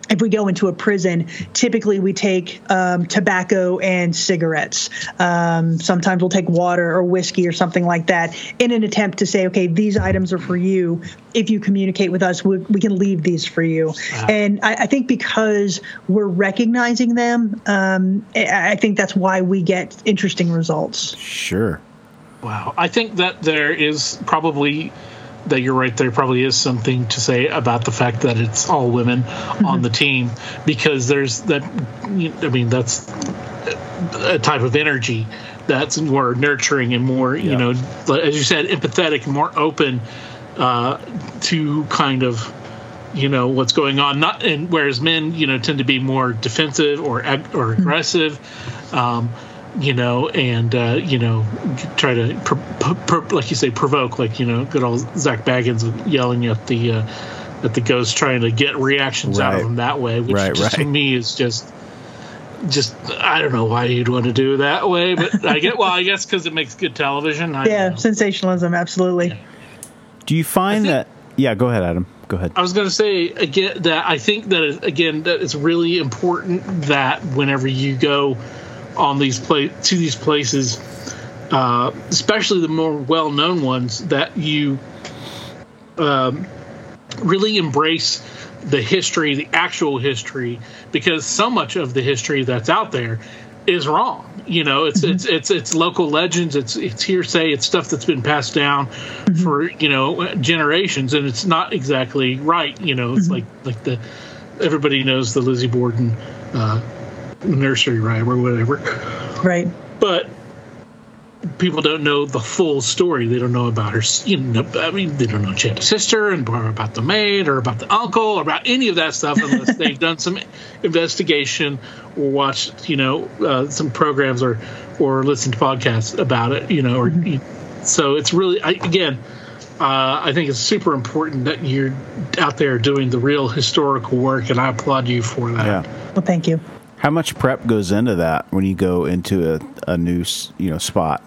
Speaker 4: if we go into a prison, typically we take um, tobacco and cigarettes. Um, sometimes we'll take water or whiskey or something like that in an attempt to say, okay, these items are for you. If you communicate with us, we, we can leave these for you. And I, I think because we're recognizing them, um, I, I think that's why we get interesting results.
Speaker 3: Sure.
Speaker 2: Wow. I think that there is probably that you're right there probably is something to say about the fact that it's all women on the team because there's that I mean that's a type of energy that's more nurturing and more you know as you said empathetic more open uh, to kind of you know what's going on. Not and whereas men you know tend to be more defensive or ag- or aggressive um, you know and uh, you know try to like you say provoke like you know good old Zak Bagans yelling at the uh, at the ghost trying to get reactions out of him that way which
Speaker 3: Right,
Speaker 2: just to me is just just I don't know why you'd want to do it that way but I get well I guess because it makes good television I
Speaker 4: Yeah, sensationalism, absolutely.
Speaker 3: Do you find
Speaker 2: think-
Speaker 3: that? Yeah, go ahead, Adam. Go ahead.
Speaker 2: I was going to say again that I think that again that it's really important that whenever you go on these pla- to these places, uh, especially the more well-known ones, that you um, really embrace the history, the actual history, because so much of the history that's out there is wrong. You know, it's it's it's it's local legends, it's it's hearsay, it's stuff that's been passed down for you know generations, and it's not exactly right. You know, it's like like the everybody knows the Lizzie Borden uh, nursery rhyme or whatever,
Speaker 4: Right.
Speaker 2: but people don't know the full story. They don't know about her. You know, I mean, they don't know she had a sister and or about the maid or about the uncle or about any of that stuff unless they've done some investigation or watched, you know, uh, some programs or or listened to podcasts about it. You know, or so it's really I, again. Uh, I think it's super important that you're out there doing the real historical work, and I applaud you for that.
Speaker 3: Yeah.
Speaker 4: Well, thank you.
Speaker 3: How much prep goes into that when you go into a, a new you know spot?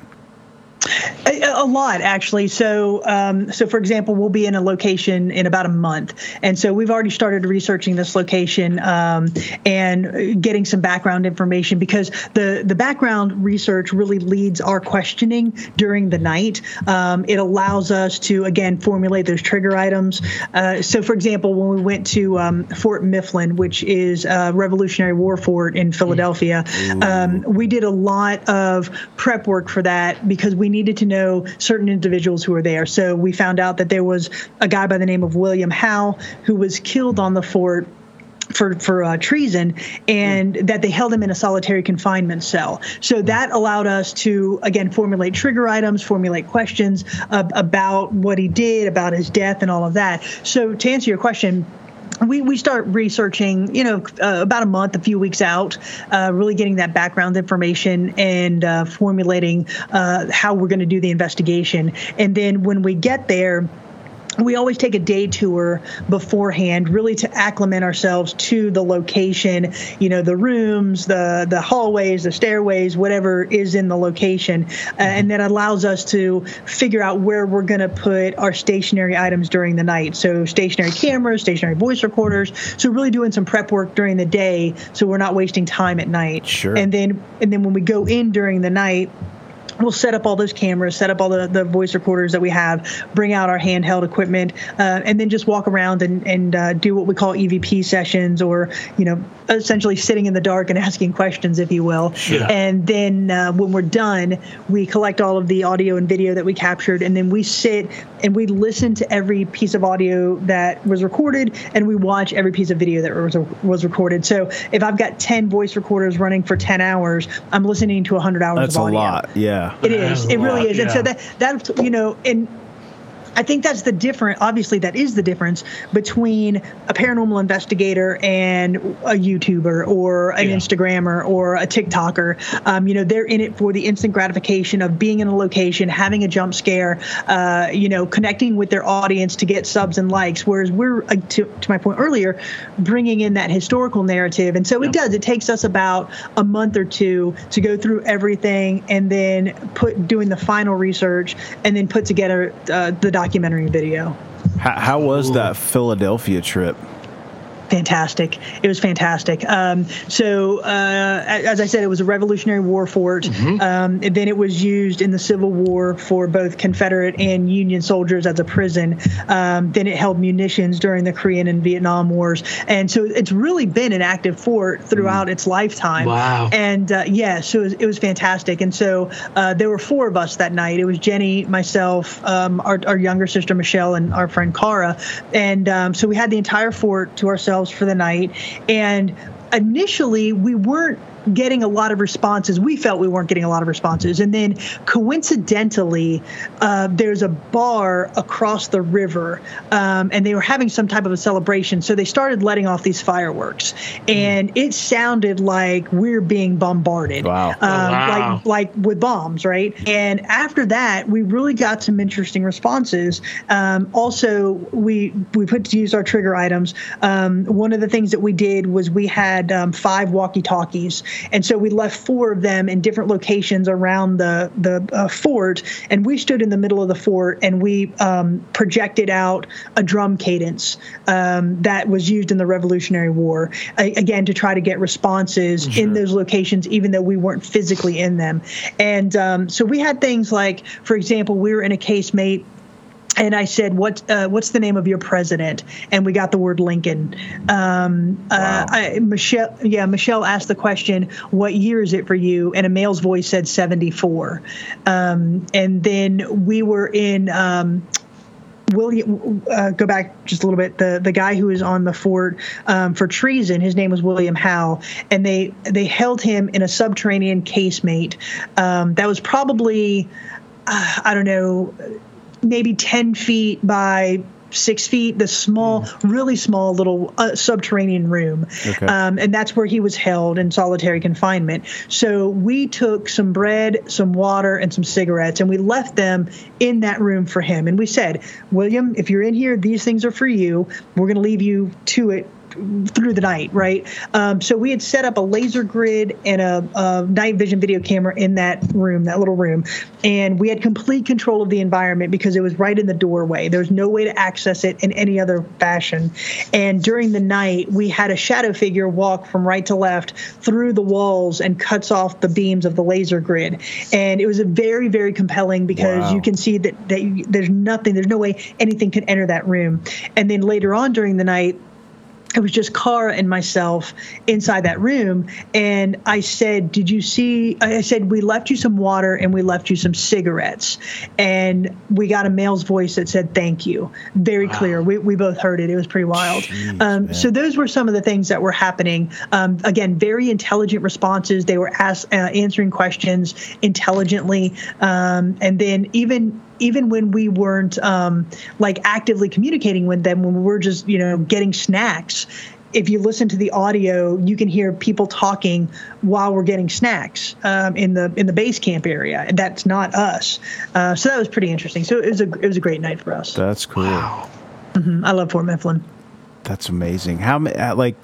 Speaker 4: A, a lot, actually. So, um, so for example, we'll be in a location in about a month, and so we've already started researching this location um, and getting some background information because the the background research really leads our questioning during the night. Um, it allows us to again formulate those trigger items. Uh, so, for example, when we went to um, Fort Mifflin, which is a Revolutionary War fort in Philadelphia, um, we did a lot of prep work for that because we needed to know certain individuals who were there. So we found out that there was a guy by the name of William Howe who was killed on the fort for for uh, treason, and that they held him in a solitary confinement cell. So that allowed us to again formulate trigger items, formulate questions uh, about what he did, about his death, and all of that. So to answer your question. We, we start researching, you know, uh, about a month, a few weeks out, uh, really getting that background information and uh, formulating uh, how we're going to do the investigation. And then when we get there, we always take a day tour beforehand really to acclimate ourselves to the location you know the rooms the the hallways the stairways whatever is in the location. Uh, and that allows us to figure out where we're going to put our stationary items during the night. So stationary cameras stationary voice recorders. So really doing some prep work during the day so we're not wasting time at night.
Speaker 3: Sure.
Speaker 4: and then and then when we go in during the night we'll set up all those cameras, set up all the, the voice recorders that we have, bring out our handheld equipment, uh, and then just walk around and, and uh, do what we call EVP sessions or, you know, essentially sitting in the dark and asking questions, if you will.
Speaker 2: Sure.
Speaker 4: And then uh, when we're done, we collect all of the audio and video that we captured, and then we sit and we listen to every piece of audio that was recorded, and we watch every piece of video that was, was recorded. So if I've got 10 voice recorders running for 10 hours, I'm listening to 100 hours
Speaker 3: That's
Speaker 4: of
Speaker 3: a
Speaker 4: audio.
Speaker 3: lot. Yeah.
Speaker 4: It
Speaker 2: That
Speaker 4: is.
Speaker 2: is
Speaker 4: It really
Speaker 2: lot,
Speaker 4: is. And so
Speaker 2: yeah.
Speaker 4: that you know, and I think that's the different. Obviously, that is the difference between a paranormal investigator and a YouTuber or an
Speaker 2: Yeah.
Speaker 4: Instagrammer or a TikToker. Um, you know, they're in it for the instant gratification of being in a location, having a jump scare, uh, you know, connecting with their audience to get subs and likes. Whereas we're, uh, to, to my point earlier, bringing in that historical narrative. And so it does. It takes us about a month or two to go through everything and then put doing the final research and then put together uh, the documentary video.
Speaker 3: How, how was that Philadelphia trip?
Speaker 4: Fantastic. It was fantastic. Um, so, uh, as I said, it was a Revolutionary War fort. Um, and then it was used in the Civil War for both Confederate and Union soldiers as a prison. Um, then it held munitions during the Korean and Vietnam Wars. And so it's really been an active fort throughout its lifetime.
Speaker 2: Wow.
Speaker 4: And uh, yeah, so it was, it was fantastic. And so uh, there were four of us that night. It was Jenny, myself, um, our, our younger sister Michelle, and our friend Cara. And um, so we had the entire fort to ourselves for the night. And initially, we weren't getting a lot of responses. We felt we weren't getting a lot of responses. And then coincidentally, uh, there's a bar across the river, um, and they were having some type of a celebration. So they started letting off these fireworks, and it sounded like we're being bombarded.
Speaker 3: Wow.
Speaker 4: Um,
Speaker 2: wow.
Speaker 4: Like like with bombs, right? And after that, we really got some interesting responses. Um, also, we we put to use our trigger items. Um, one of the things that we did was we had um, five walkie-talkies, and so we left four of them in different locations around the the uh, fort, and we stood in the middle of the fort and we um, projected out a drum cadence um, that was used in the Revolutionary War, a- again to try to get responses in those locations, even though we weren't physically in them. And um, so we had things like, for example, we were in a casemate and I said, "What? Uh, what's the name of your president?" And we got the word Lincoln. Um, uh, I, Michelle, yeah, Michelle asked the question, "What year is it for you?" And a male's voice said "74." Um, and then we were in. Um, William, uh, go back just a little bit. The the guy who was on the fort um, for treason, his name was William Howe, and they they held him in a subterranean casemate. Um, that was probably, uh, I don't know, maybe 10 feet by six feet, the small, really small little uh, subterranean room.
Speaker 3: Okay.
Speaker 4: Um, and that's where he was held in solitary confinement. So we took some bread, some water, and some cigarettes, and we left them in that room for him. And we said, William, if you're in here, these things are for you. We're going to leave you to it through the night, right? Um, so we had set up a laser grid and a, a night vision video camera in that room, that little room, and we had complete control of the environment because it was right in the doorway. There was no way to access it in any other fashion. And during the night, we had a shadow figure walk from right to left through the walls and cuts off the beams of the laser grid. And it was a very, very compelling because
Speaker 3: Wow.
Speaker 4: you can see that, that you, there's nothing, there's no way anything can enter that room. And then later on during the night, it was just Cara and myself inside that room. And I said, Did you see? I said, We left you some water and we left you some cigarettes. And we got a male's voice that said, Thank you. Very clear. We, we both heard it. It was pretty wild. um, so those were some of the things that were happening. Um, again, very intelligent responses. They were uh, answering questions intelligently. Um, and then even even when we weren't um, like actively communicating with them, when we were just you know getting snacks, if you listen to the audio, you can hear people talking while we're getting snacks um, in the in the base camp area, that's not us. Uh, so that was pretty interesting. So it was a it was a great night for us.
Speaker 3: That's cool.
Speaker 2: Wow.
Speaker 4: hmm I love Fort Mifflin.
Speaker 3: That's amazing. How uh, like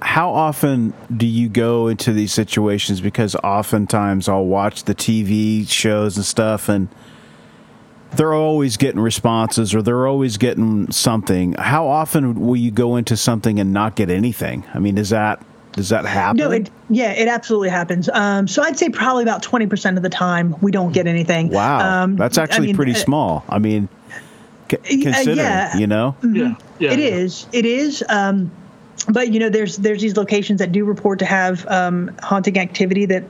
Speaker 3: how often do you go into these situations? Because oftentimes I'll watch the TV shows and stuff, and they're always getting responses or they're always getting something. How often will you go into something and not get anything? I mean, is that does that happen?
Speaker 4: No, it, yeah, it absolutely happens. Um, so I'd say probably about twenty percent of the time we don't get anything.
Speaker 3: wow,
Speaker 4: Um,
Speaker 3: that's
Speaker 4: I
Speaker 3: actually
Speaker 4: mean,
Speaker 3: pretty
Speaker 4: uh,
Speaker 3: small. I mean, c- considering
Speaker 4: yeah.
Speaker 3: you know,
Speaker 2: Yeah. Yeah.
Speaker 4: It is. It is. Um, but you know, there's there's these locations that do report to have um, haunting activity that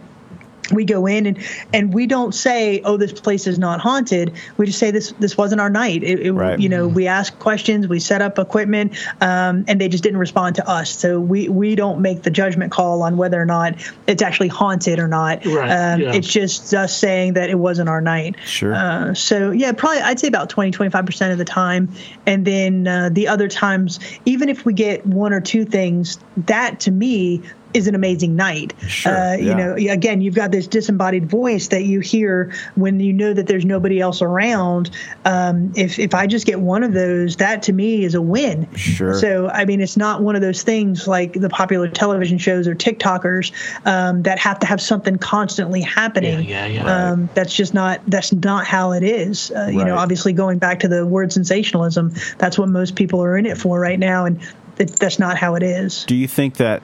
Speaker 4: we go in and and we don't say oh this place is not haunted. We just say this this wasn't our night. It, it-
Speaker 3: Right.
Speaker 4: you know we ask questions we set up equipment um, and they just didn't respond to us. So we we don't make the judgment call on whether or not it's actually haunted or not.
Speaker 2: Right,
Speaker 4: um,
Speaker 2: yeah.
Speaker 4: it's just us saying that it wasn't our night.
Speaker 3: Sure.
Speaker 4: uh, so yeah probably i'd say about 20 25% of the time. And then uh, the other times even if we get one or two things that to me is an amazing night
Speaker 3: Sure,
Speaker 4: uh, you
Speaker 3: yeah.
Speaker 4: know again you've got this disembodied voice that you hear when you know that there's nobody else around um, if, if i just get one of those that to me is a win
Speaker 3: Sure.
Speaker 4: so i mean it's not one of those things like the popular television shows or tiktokers um, that have to have something constantly happening
Speaker 2: Yeah, yeah, yeah.
Speaker 4: um, that's just not that's not how it is uh, you
Speaker 3: Right.
Speaker 4: know obviously going back to the word sensationalism that's what most people are in it for right now and it, that's not how it is
Speaker 3: Do you think that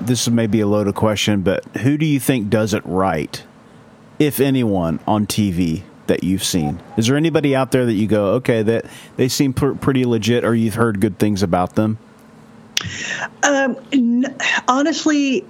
Speaker 3: this may be a loaded question, but who do you think does it right, if anyone, on TV that you've seen? Is there anybody out there that you go, okay, that they seem pr- pretty legit, or you've heard good things about them?
Speaker 4: Um, honestly,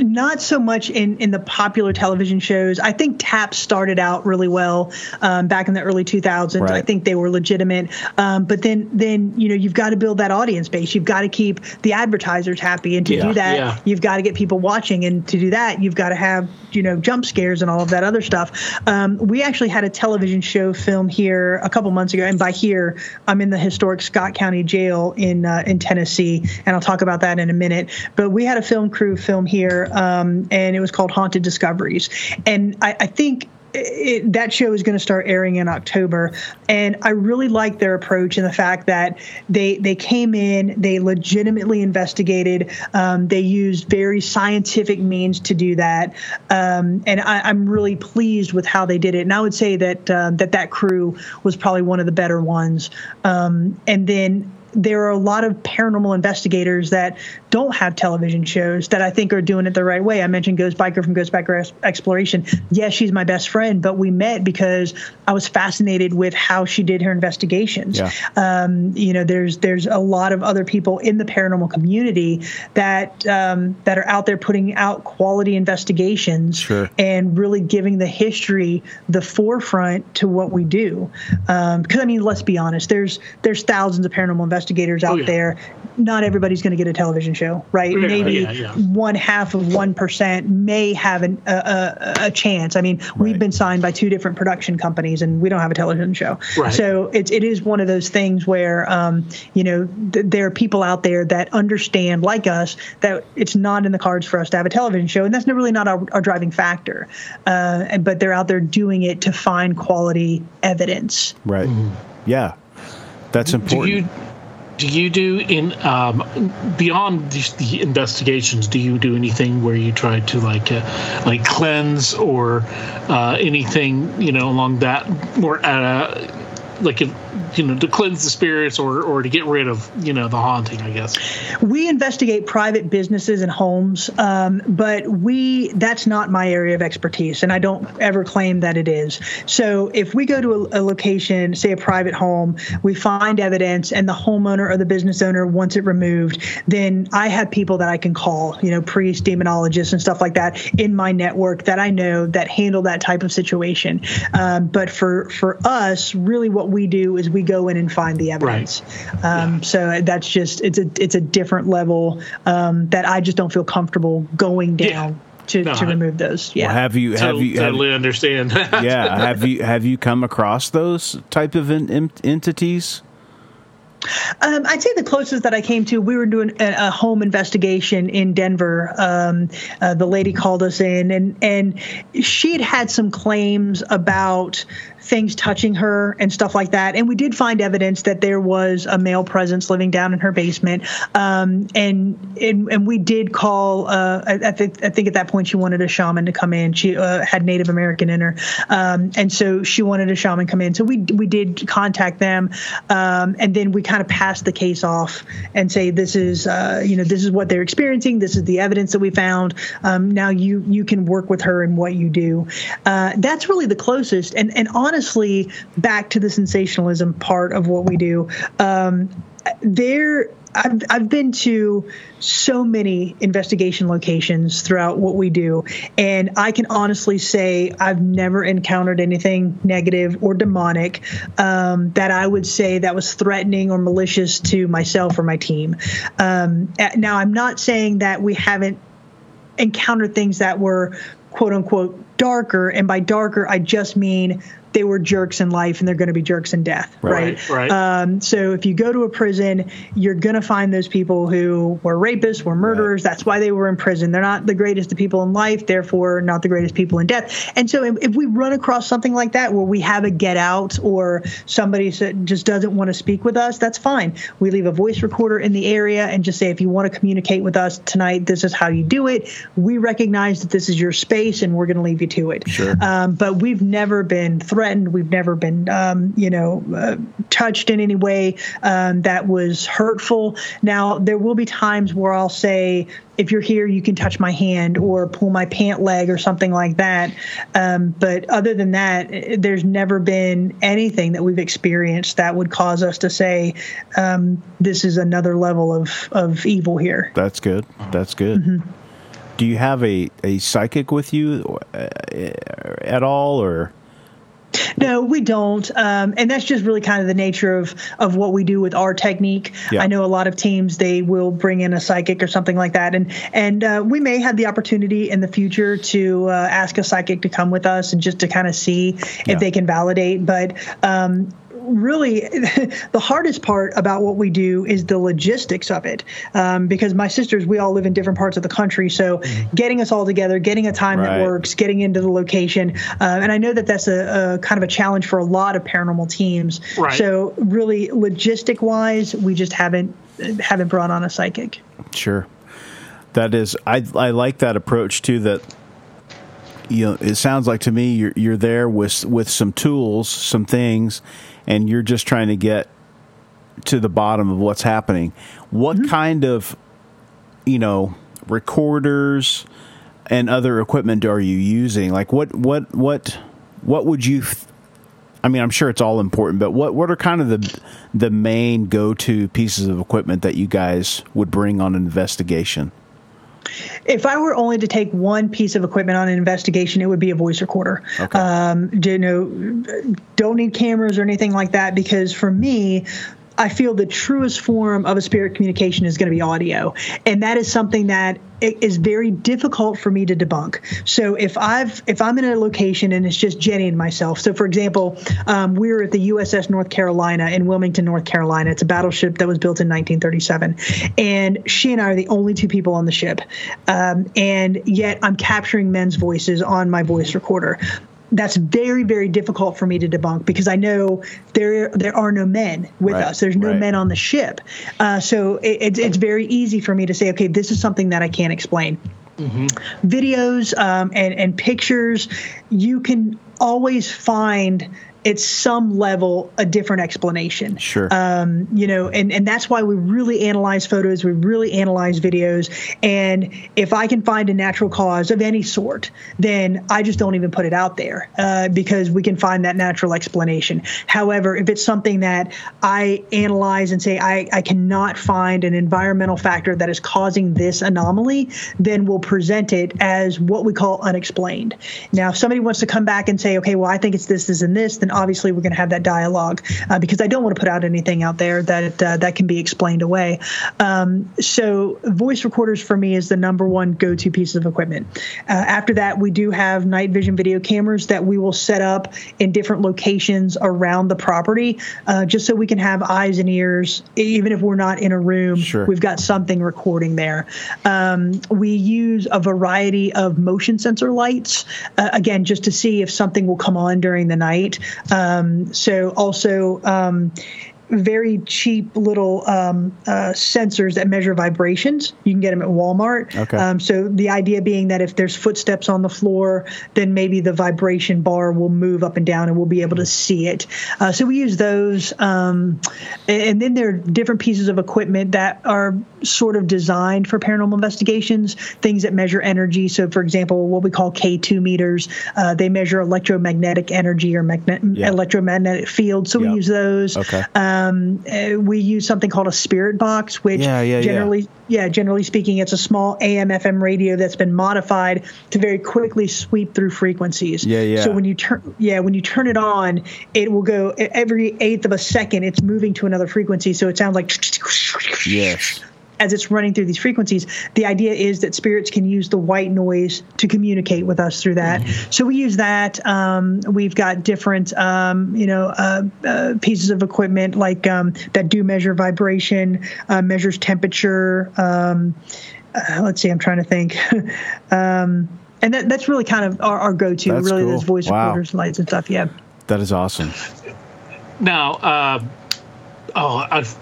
Speaker 4: not so much in, in the popular television shows. I think TAP started out really well um, back in the early 2000s. I think they were legitimate. Um, but then, then you know, you've got to build that audience base. You've got to keep the advertisers happy, and to
Speaker 2: Yeah,
Speaker 4: do that,
Speaker 2: yeah.
Speaker 4: you've got to get people watching. And to do that, you've got to have you know jump scares and all of that other stuff. Um, we actually had a television show film here a couple months ago, and by here, I'm in the historic Scott County Jail in uh, in Tennessee, and I'll talk about that in a minute. But we had a film crew film here, um, and it was called Haunted Discoveries, and I, I think. It, that show is going to start airing in October, and I really like their approach and the fact that they they came in, they legitimately investigated, um, they used very scientific means to do that, um, and I, I'm really pleased with how they did it. And I would say that uh, that that crew was probably one of the better ones. Um, and then there are a lot of paranormal investigators that don't have television shows that I think are doing it the right way. I mentioned Ghost Biker from Ghost Biker Exploration. Yes, she's my best friend, but we met because I was fascinated with how she did her investigations.
Speaker 3: Yeah.
Speaker 4: Um, you know, there's there's a lot of other people in the paranormal community that um, that are out there putting out quality investigations
Speaker 3: Sure.
Speaker 4: and really giving the history the forefront to what we do. Because I mean, let's be honest. There's there's thousands of paranormal investigators out
Speaker 2: yeah.
Speaker 4: there. Not everybody's going to get a television show, right?
Speaker 2: Yeah,
Speaker 4: Maybe
Speaker 2: yeah, yeah.
Speaker 4: one half of one percent may have an, a, a, a chance. I mean, we've
Speaker 3: Right.
Speaker 4: been signed by two different production companies, and we don't have a television show.
Speaker 2: Right.
Speaker 4: So it's it is one of those things where um, you know th- there are people out there that understand, like us, that it's not in the cards for us to have a television show, and that's really not our, our driving factor. Uh, and- but they're out there doing it to find quality evidence.
Speaker 3: Right. Yeah. That's
Speaker 2: do
Speaker 3: important.
Speaker 2: you do you do in um, beyond the, investigations do you do anything where you try to like uh, like cleanse or uh, anything you know along that more uh, like you know to cleanse the spirits or or to get rid of you know the haunting i guess
Speaker 4: We investigate private businesses and homes, um, but we that's not my area of expertise, and I don't ever claim that it is. So if we go to a, a location, say a private home, we find evidence, and the homeowner or the business owner wants it removed, then I have people that I can call, you know, priests, demonologists, and stuff like that in my network that I know that handle that type of situation. Um, but for for us, really, what we do is we go in and find the evidence. Um, So that's just it's a it's a different level um, that I just don't feel comfortable going down. to,
Speaker 2: No,
Speaker 4: to
Speaker 2: I-
Speaker 4: remove those. Yeah.
Speaker 3: Well, have you have
Speaker 2: totally,
Speaker 3: you have,
Speaker 2: totally understand.
Speaker 3: yeah have you have you come across those type of en- en- entities?
Speaker 4: Um, I'd say the closest that I came to, we were doing a, a home investigation in Denver. Um, uh, the lady called us in, and and she had had some claims about things touching her and stuff like that. And we did find evidence that there was a male presence living down in her basement. Um, and, and and we did call. Uh, I, I think I think at that point she wanted a shaman to come in. She uh, had Native American in her, um, and so she wanted a shaman come in. So we we did contact them, um, and then we kind of passed the case off and say this is uh, you know this is what they're experiencing. This is the evidence that we found. Um, now you you can work with her in what you do. Uh, that's really the closest. And and honestly, back to the sensationalism part of what we do. Um, there I've, I've been to so many investigation locations throughout what we do, and I can honestly say I've never encountered anything negative or demonic um, that I would say that was threatening or malicious to myself or my team. Um, now, I'm not saying that we haven't encountered things that were quote unquote darker, and by darker, I just mean they were jerks in life and they're going to be jerks in death, right?
Speaker 2: Right, right.
Speaker 4: Um, so if you go to a prison, you're going to find those people who were rapists, were murderers. That's why they were in prison. They're not the greatest of people in life, therefore not the greatest people in death. And so if, if we run across something like that where we have a get out or somebody just doesn't want to speak with us, that's fine. We leave a voice recorder in the area and just say, if you want to communicate with us tonight, this is how you do it. We recognize that this is your space and we're going to leave you to it.
Speaker 3: Sure.
Speaker 4: Um, but we've never been threatened. We've never been, um, you know, uh, touched in any way um, that was hurtful. Now, there will be times where I'll say, if you're here, you can touch my hand or pull my pant leg or something like that. Um, but other than that, eh, there's never been anything that we've experienced that would cause us to say, um, this is another level of, of evil here.
Speaker 3: That's good. That's good.
Speaker 4: Mm-hmm.
Speaker 3: Do you have a, a psychic with you uh, at all, or
Speaker 4: No, we don't, um, and that's just really kind of the nature of of what we do with our technique.
Speaker 3: Yeah.
Speaker 4: I know a lot of teams they will bring in a psychic or something like that, and and uh, we may have the opportunity in the future to uh, ask a psychic to come with us and just to kind of see if
Speaker 3: Yeah.
Speaker 4: they can validate. But um, really the hardest part about what we do is the logistics of it um, because my sisters we all live in different parts of the country so getting us all together getting a time
Speaker 3: Right.
Speaker 4: that works getting into the location uh, and i know that that's a, a kind of a challenge for a lot of paranormal teams
Speaker 2: Right.
Speaker 4: so really logistic wise we just haven't haven't brought on a psychic
Speaker 3: Sure. That is, I I like that approach too. That you know, it sounds like to me you're you're there with with some tools, some things, and you're just trying to get to the bottom of what's happening. What mm-hmm. kind of you know recorders and other equipment are you using? Like what what what what would you? Th- I mean, I'm sure it's all important, but what what are kind of the the main go to pieces of equipment that you guys would bring on an investigation?
Speaker 4: If I were only to take one piece of equipment on an investigation, it would be a voice recorder.
Speaker 3: Okay.
Speaker 4: Um, do you know, don't need cameras or anything like that because for me, I feel the truest form of a spirit communication is going to be audio, and that is something that is very difficult for me to debunk. So if I've if I'm in a location and it's just Jenny and myself. So for example, um, we were at the USS North Carolina in Wilmington, North Carolina. It's a battleship that was built in 1937, and she and I are the only two people on the ship, um, and yet I'm capturing men's voices on my voice recorder that's very very difficult for me to debunk because I know there there are no men with
Speaker 3: Right,
Speaker 4: us. There's no
Speaker 3: right.
Speaker 4: men on the ship, uh, so it, it's it's very easy for me to say, okay, this is something that I can't explain. Videos um, and and pictures, you can always find at some level a different explanation.
Speaker 3: Sure.
Speaker 4: Um, you know, and, and that's why we really analyze photos, we really analyze videos. And if I can find a natural cause of any sort, then I just don't even put it out there uh, because we can find that natural explanation. However, if it's something that I analyze and say I, I cannot find an environmental factor that is causing this anomaly, then we'll present it as what we call unexplained. Now, if somebody wants to come back and say, okay, well, I think it's this, this, and this, then obviously we're going to have that dialogue uh, because I don't want to put out anything out there that uh, that can be explained away. Um, so voice recorders for me is the number one go-to piece of equipment. Uh, after that, we do have night vision video cameras that we will set up in different locations around the property, uh, just so we can have eyes and ears, even if we're not in a room.
Speaker 3: Sure.
Speaker 4: We've got something recording there. Um, we use a variety of motion sensor lights, uh, again, just to see if something will come on during the night. Um, so also. Um, very cheap little um, uh, sensors that measure vibrations. You can get them at Walmart.
Speaker 3: Okay.
Speaker 4: Um, so the idea being that if there's footsteps on the floor, then maybe the vibration bar will move up and down, and we'll be able to see it. Uh, so we use those, um, and then there are different pieces of equipment that are sort of designed for paranormal investigations. Things that measure energy. So, for example, what we call K2 meters, uh, they measure electromagnetic energy or magne-
Speaker 3: Yeah.
Speaker 4: electromagnetic field. So
Speaker 3: Yeah.
Speaker 4: we use those.
Speaker 3: Okay.
Speaker 4: Um, uh, we use something called a spirit box, which
Speaker 3: Yeah,
Speaker 4: generally, yeah. generally speaking, it's a small AM/FM radio that's been modified to very quickly sweep through frequencies.
Speaker 3: Yeah, yeah.
Speaker 4: So when you turn, yeah, when you turn it on, it will go every eighth of a second. It's moving to another frequency, so it sounds like
Speaker 3: Yes.
Speaker 4: As it's running through these frequencies, the idea is that spirits can use the white noise to communicate with us through that. So we use that. Um, we've got different, um, you know, uh, uh, pieces of equipment like um, that do measure vibration, uh, measures temperature. Um, uh, let's see, I'm trying to think. um, and that, that's really kind of our, our go-to,
Speaker 3: That's
Speaker 4: really
Speaker 3: cool.
Speaker 4: those voice
Speaker 3: Wow.
Speaker 4: recorders, lights, and stuff. Yeah.
Speaker 3: That is awesome.
Speaker 2: Now, uh, oh, I've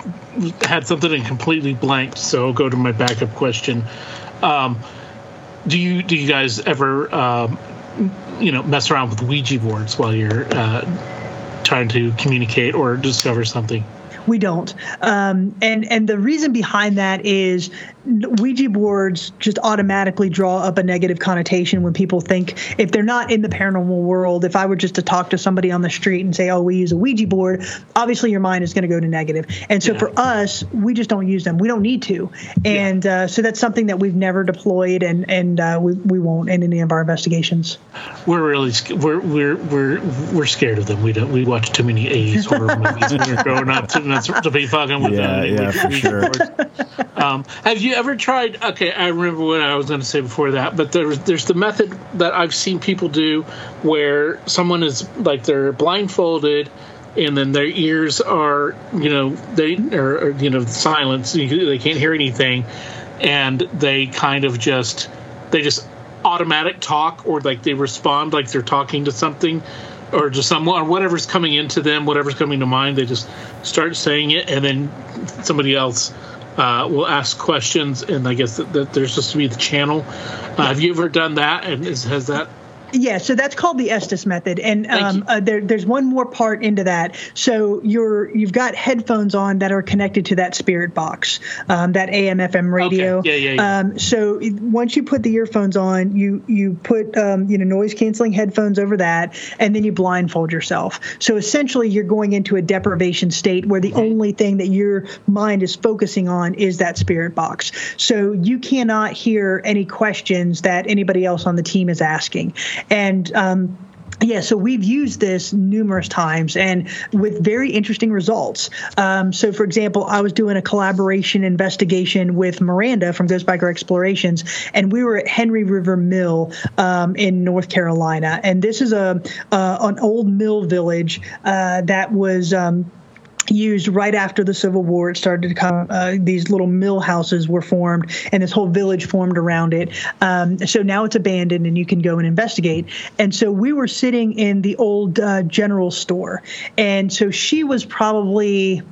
Speaker 2: had something and completely blanked, so I'll go to my backup question. Um, do you do you guys ever um, you know mess around with Ouija boards while you're uh, trying to communicate or discover something?
Speaker 4: We don't, um, and and the reason behind that is Ouija boards just automatically draw up a negative connotation when people think if they're not in the paranormal world. If I were just to talk to somebody on the street and say, "Oh, we use a Ouija board," obviously your mind is going to go to negative. And so
Speaker 2: Yeah.
Speaker 4: for us, we just don't use them. We don't need to, and uh, so that's something that we've never deployed, and and uh, we we won't in any of our investigations.
Speaker 2: We're really we're we're we're we're scared of them. We don't we watch too many '80s horror movies when we're growing up to, not to be fucking with
Speaker 3: Yeah,
Speaker 2: them.
Speaker 3: yeah, for
Speaker 2: Ouija
Speaker 3: sure.
Speaker 2: Um, have you ever tried? Okay, I remember what I was going to say before that, but there's there's the method that I've seen people do where someone is like they're blindfolded. And then their ears are, you know, they are, are you know, silence. They can't hear anything, and they kind of just, they just automatic talk or like they respond like they're talking to something or just someone or whatever's coming into them whatever's coming to mind they just start saying it and then somebody else uh, will ask questions and i guess that, that there's supposed to be the channel. Uh, have you ever done that and is, has that
Speaker 4: Yeah, so that's called the Estes method, and um, uh, there, there's one more part into that. So you're you've got headphones on that are connected to that spirit box, um, that AM/FM radio.
Speaker 2: Okay. Yeah, yeah, yeah.
Speaker 4: Um, so once you put the earphones on, you you put um, you know noise canceling headphones over that, and then you blindfold yourself. So essentially, you're going into a deprivation state where the only thing that your mind is focusing on is that spirit box. So you cannot hear any questions that anybody else on the team is asking, and um, yeah, so we've used this numerous times and with very interesting results. Um, so, for example, I was doing a collaboration investigation with Miranda from Ghostbiker Explorations, and we were at Henry River Mill um, in North Carolina. And this is a uh, an old mill village uh, that was. Um, used right after the Civil War. It started to come. Uh, these little mill houses were formed, and this whole village formed around it. Um, so now it's abandoned, and you can go and investigate. And so we were sitting in the old uh, general store, and so she was probably.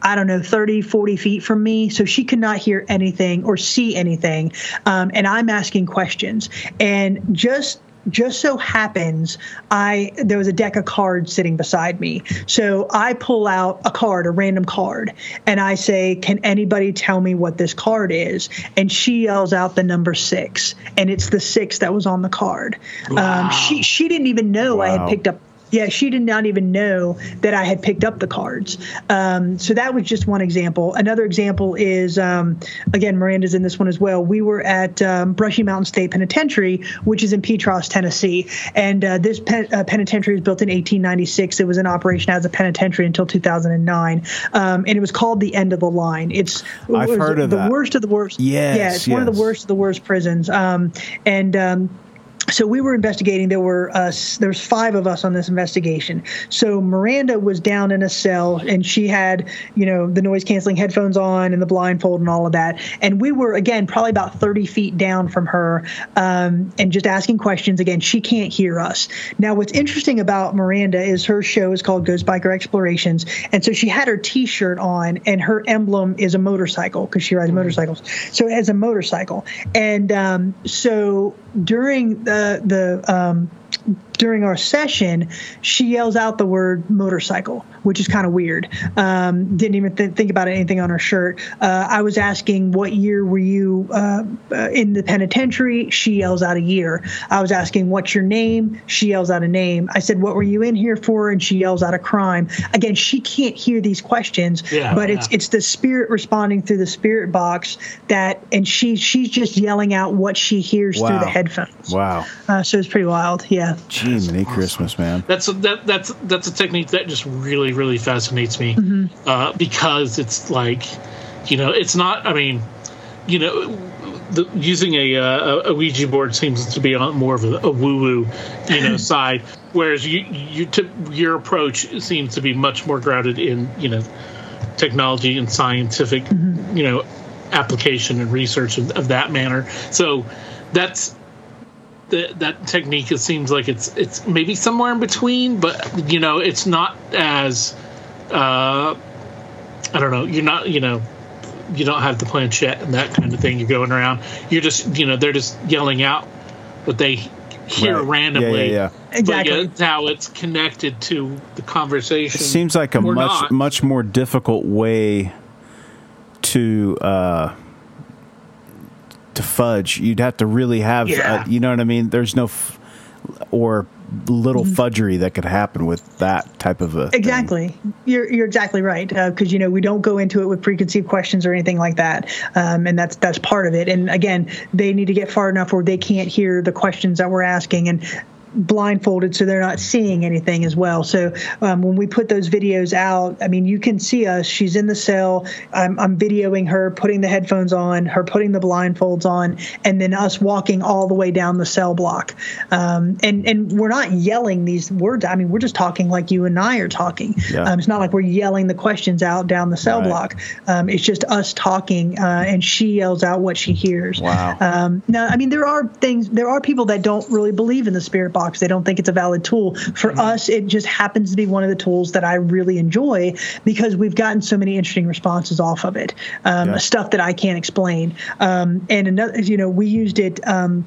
Speaker 4: I don't know, 30, 40 feet from me. So she could not hear anything or see anything. Um, and I'm asking questions. And just just so happens I there was a deck of cards sitting beside me. So I pull out a card, a random card, and I say, "Can anybody tell me what this card is?" And she yells out the number 6, and it's the 6 that was on the card. Um, she she didn't even know I had picked up Yeah, she did not even know that I had picked up the cards. Um, so that was just one example. Another example is, um, again, Miranda's in this one as well. We were at um, Brushy Mountain State Penitentiary, which is in Petros, Tennessee. And uh, this pen, uh, penitentiary was built in 1896. It was in operation as a penitentiary until 2009. Um, and it was called the End of the Line. It's
Speaker 3: I've heard of
Speaker 4: the
Speaker 3: that.
Speaker 4: worst of the worst.
Speaker 3: Yes,
Speaker 4: Yeah, it's one of the worst of the worst prisons. Um, and um, so we were investigating. There were uh, s- there was five of us on this investigation. So Miranda was down in a cell, and she had you know the noise canceling headphones on and the blindfold and all of that. And we were again probably about thirty feet down from her, um, and just asking questions. Again, she can't hear us. Now, what's interesting about Miranda is her show is called Ghost Biker Explorations, and so she had her T-shirt on, and her emblem is a motorcycle because she rides motorcycles. So it has a motorcycle, and um, so during the the um, during our session, she yells out the word motorcycle, which is kind of weird. Um, didn't even th- think about anything on her shirt. Uh, I was asking, what year were you uh, uh, in the penitentiary? She yells out a year. I was asking, what's your name? She yells out a name. I said, what were you in here for? And she yells out a crime. Again, she can't hear these questions,
Speaker 2: Yeah,
Speaker 4: but it's
Speaker 2: yeah.
Speaker 4: it's the spirit responding through the spirit box that, and she she's just yelling out what she hears through the headphones.
Speaker 3: Wow.
Speaker 4: Uh, so it's pretty wild. Yeah.
Speaker 3: Gee, many Christmas, man.
Speaker 2: That's a, that that's that's a technique that just really really fascinates me uh, because it's like, you know, it's not. I mean, you know, the, using a, uh, a Ouija board seems to be on more of a, a woo woo, you know, side, whereas you you t- your approach seems to be much more grounded in you know technology and scientific, you know, application and research of, of that manner. So that's that that technique it seems like it's it's maybe somewhere in between but you know it's not as uh i don't know you're not you know you don't have the planchette and that kind of thing you're going around you're just you know they're just yelling out what they hear
Speaker 3: Right.
Speaker 2: randomly
Speaker 3: Yeah, yeah, yeah.
Speaker 4: Exactly.
Speaker 2: but yeah, how it's connected to the conversation
Speaker 3: It seems like a much
Speaker 2: not.
Speaker 3: much more difficult way to uh, to fudge. You'd have to really have,
Speaker 2: Yeah.
Speaker 3: uh, you know what I mean? There's no f- or little
Speaker 4: Mm-hmm.
Speaker 3: fudgery that could happen with that type of a thing.
Speaker 4: Exactly. You're you're exactly right because you know we don't go into it with preconceived questions or anything like that, um, and that's that's part of it. And again, they need to get far enough where they can't hear the questions that we're asking and blindfolded so they're not seeing anything as well so um, when we put those videos out i mean you can see us she's in the cell I'm, I'm videoing her putting the headphones on her putting the blindfolds on and then us walking all the way down the cell block um, and and we're not yelling these words i mean we're just talking like you and i are talking
Speaker 3: Yeah.
Speaker 4: um, it's not like we're yelling the questions out down the cell
Speaker 3: Right.
Speaker 4: block um, it's just us talking uh, and she yells out what she hears
Speaker 3: Wow.
Speaker 4: um, now, I mean, there are things, there are people that don't really believe in the spirit box. They don't think it's a valid tool. For
Speaker 3: Mm-hmm.
Speaker 4: us, it just happens to be one of the tools that I really enjoy because we've gotten so many interesting responses off of it, um,
Speaker 3: Yeah.
Speaker 4: stuff that I can't explain. Um, and another, you know, we used it. Um,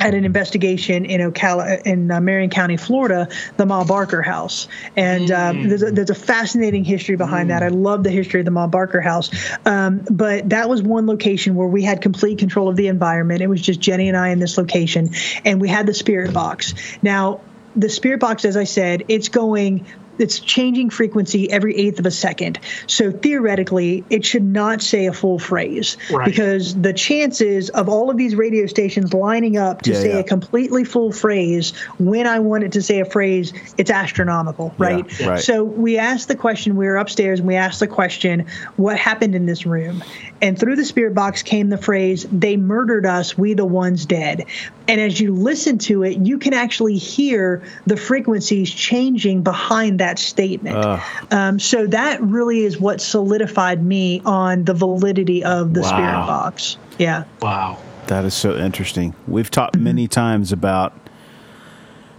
Speaker 4: at an investigation in Ocala, in uh, Marion County, Florida, the Ma Barker House, and um, there's, a, there's a fascinating history behind that. I love the history of the Ma Barker House, um, but that was one location where we had complete control of the environment. It was just Jenny and I in this location, and we had the spirit box. Now, the spirit box, as I said, it's going it's changing frequency every eighth of a second. So theoretically, it should not say a full phrase
Speaker 2: Right.
Speaker 4: because the chances of all of these radio stations lining up to
Speaker 3: Yeah,
Speaker 4: say
Speaker 3: yeah.
Speaker 4: a completely full phrase when I want it to say a phrase, it's astronomical, right?
Speaker 3: Yeah, right.
Speaker 4: So we asked the question, we were upstairs and we asked the question, what happened in this room? And through the spirit box came the phrase, they murdered us, we the ones dead. And as you listen to it, you can actually hear the frequencies changing behind that statement. Um, so that really is what solidified me on the validity of the spirit box. Yeah.
Speaker 2: wow
Speaker 3: That is so interesting. We've talked many times about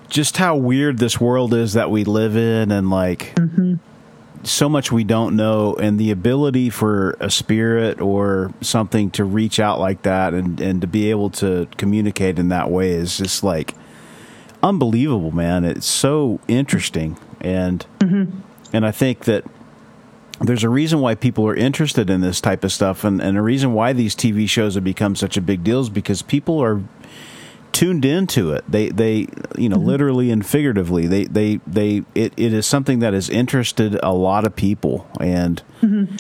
Speaker 3: just how weird this world is that we live in and like so much we don't know and the ability for a spirit or something to reach out like that and, and to be able to communicate in that way is just like unbelievable, man. It's so interesting and and I think that there's a reason why people are interested in this type of stuff and, and a reason why these TV shows have become such a big deal is because people are tuned into it. They they you know mm-hmm. literally and figuratively they they they it, it is something that has interested a lot of people and. Mm-hmm.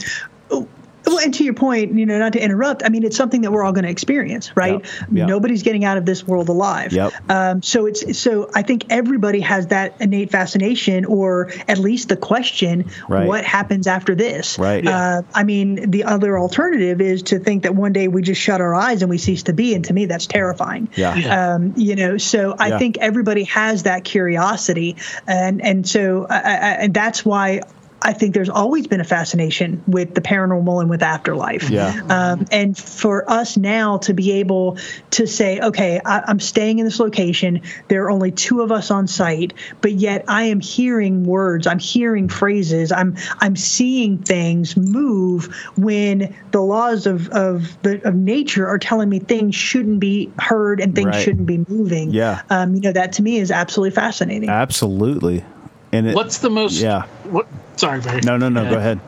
Speaker 4: Well, and to your point, you know, not to interrupt, I mean, it's something that we're all going to experience, right? Yep. Yep. Nobody's getting out of this world alive.
Speaker 3: Yep.
Speaker 4: Um, so it's so I think everybody has that innate fascination, or at least the question, right. what happens after this?
Speaker 3: Right.
Speaker 4: Uh, I mean, the other alternative is to think that one day we just shut our eyes and we cease to be, and to me, that's terrifying.
Speaker 3: Yeah. yeah.
Speaker 4: Um, you know, so I yeah. think everybody has that curiosity, and and so I, I, and that's why I think there's always been a fascination with the paranormal and with afterlife.
Speaker 3: Yeah.
Speaker 4: Um, and for us now to be able to say, okay, I, am staying in this location. There are only two of us on site, but yet I am hearing words. I'm hearing phrases. I'm I'm seeing things move when the laws of of the of nature are telling me things shouldn't be heard and things right. shouldn't be moving.
Speaker 3: Yeah.
Speaker 4: Um, you know that to me is absolutely fascinating.
Speaker 3: Absolutely.
Speaker 2: And it, what's the most?
Speaker 3: Yeah.
Speaker 2: What Sorry, Barry.
Speaker 3: No, no, no. Go ahead.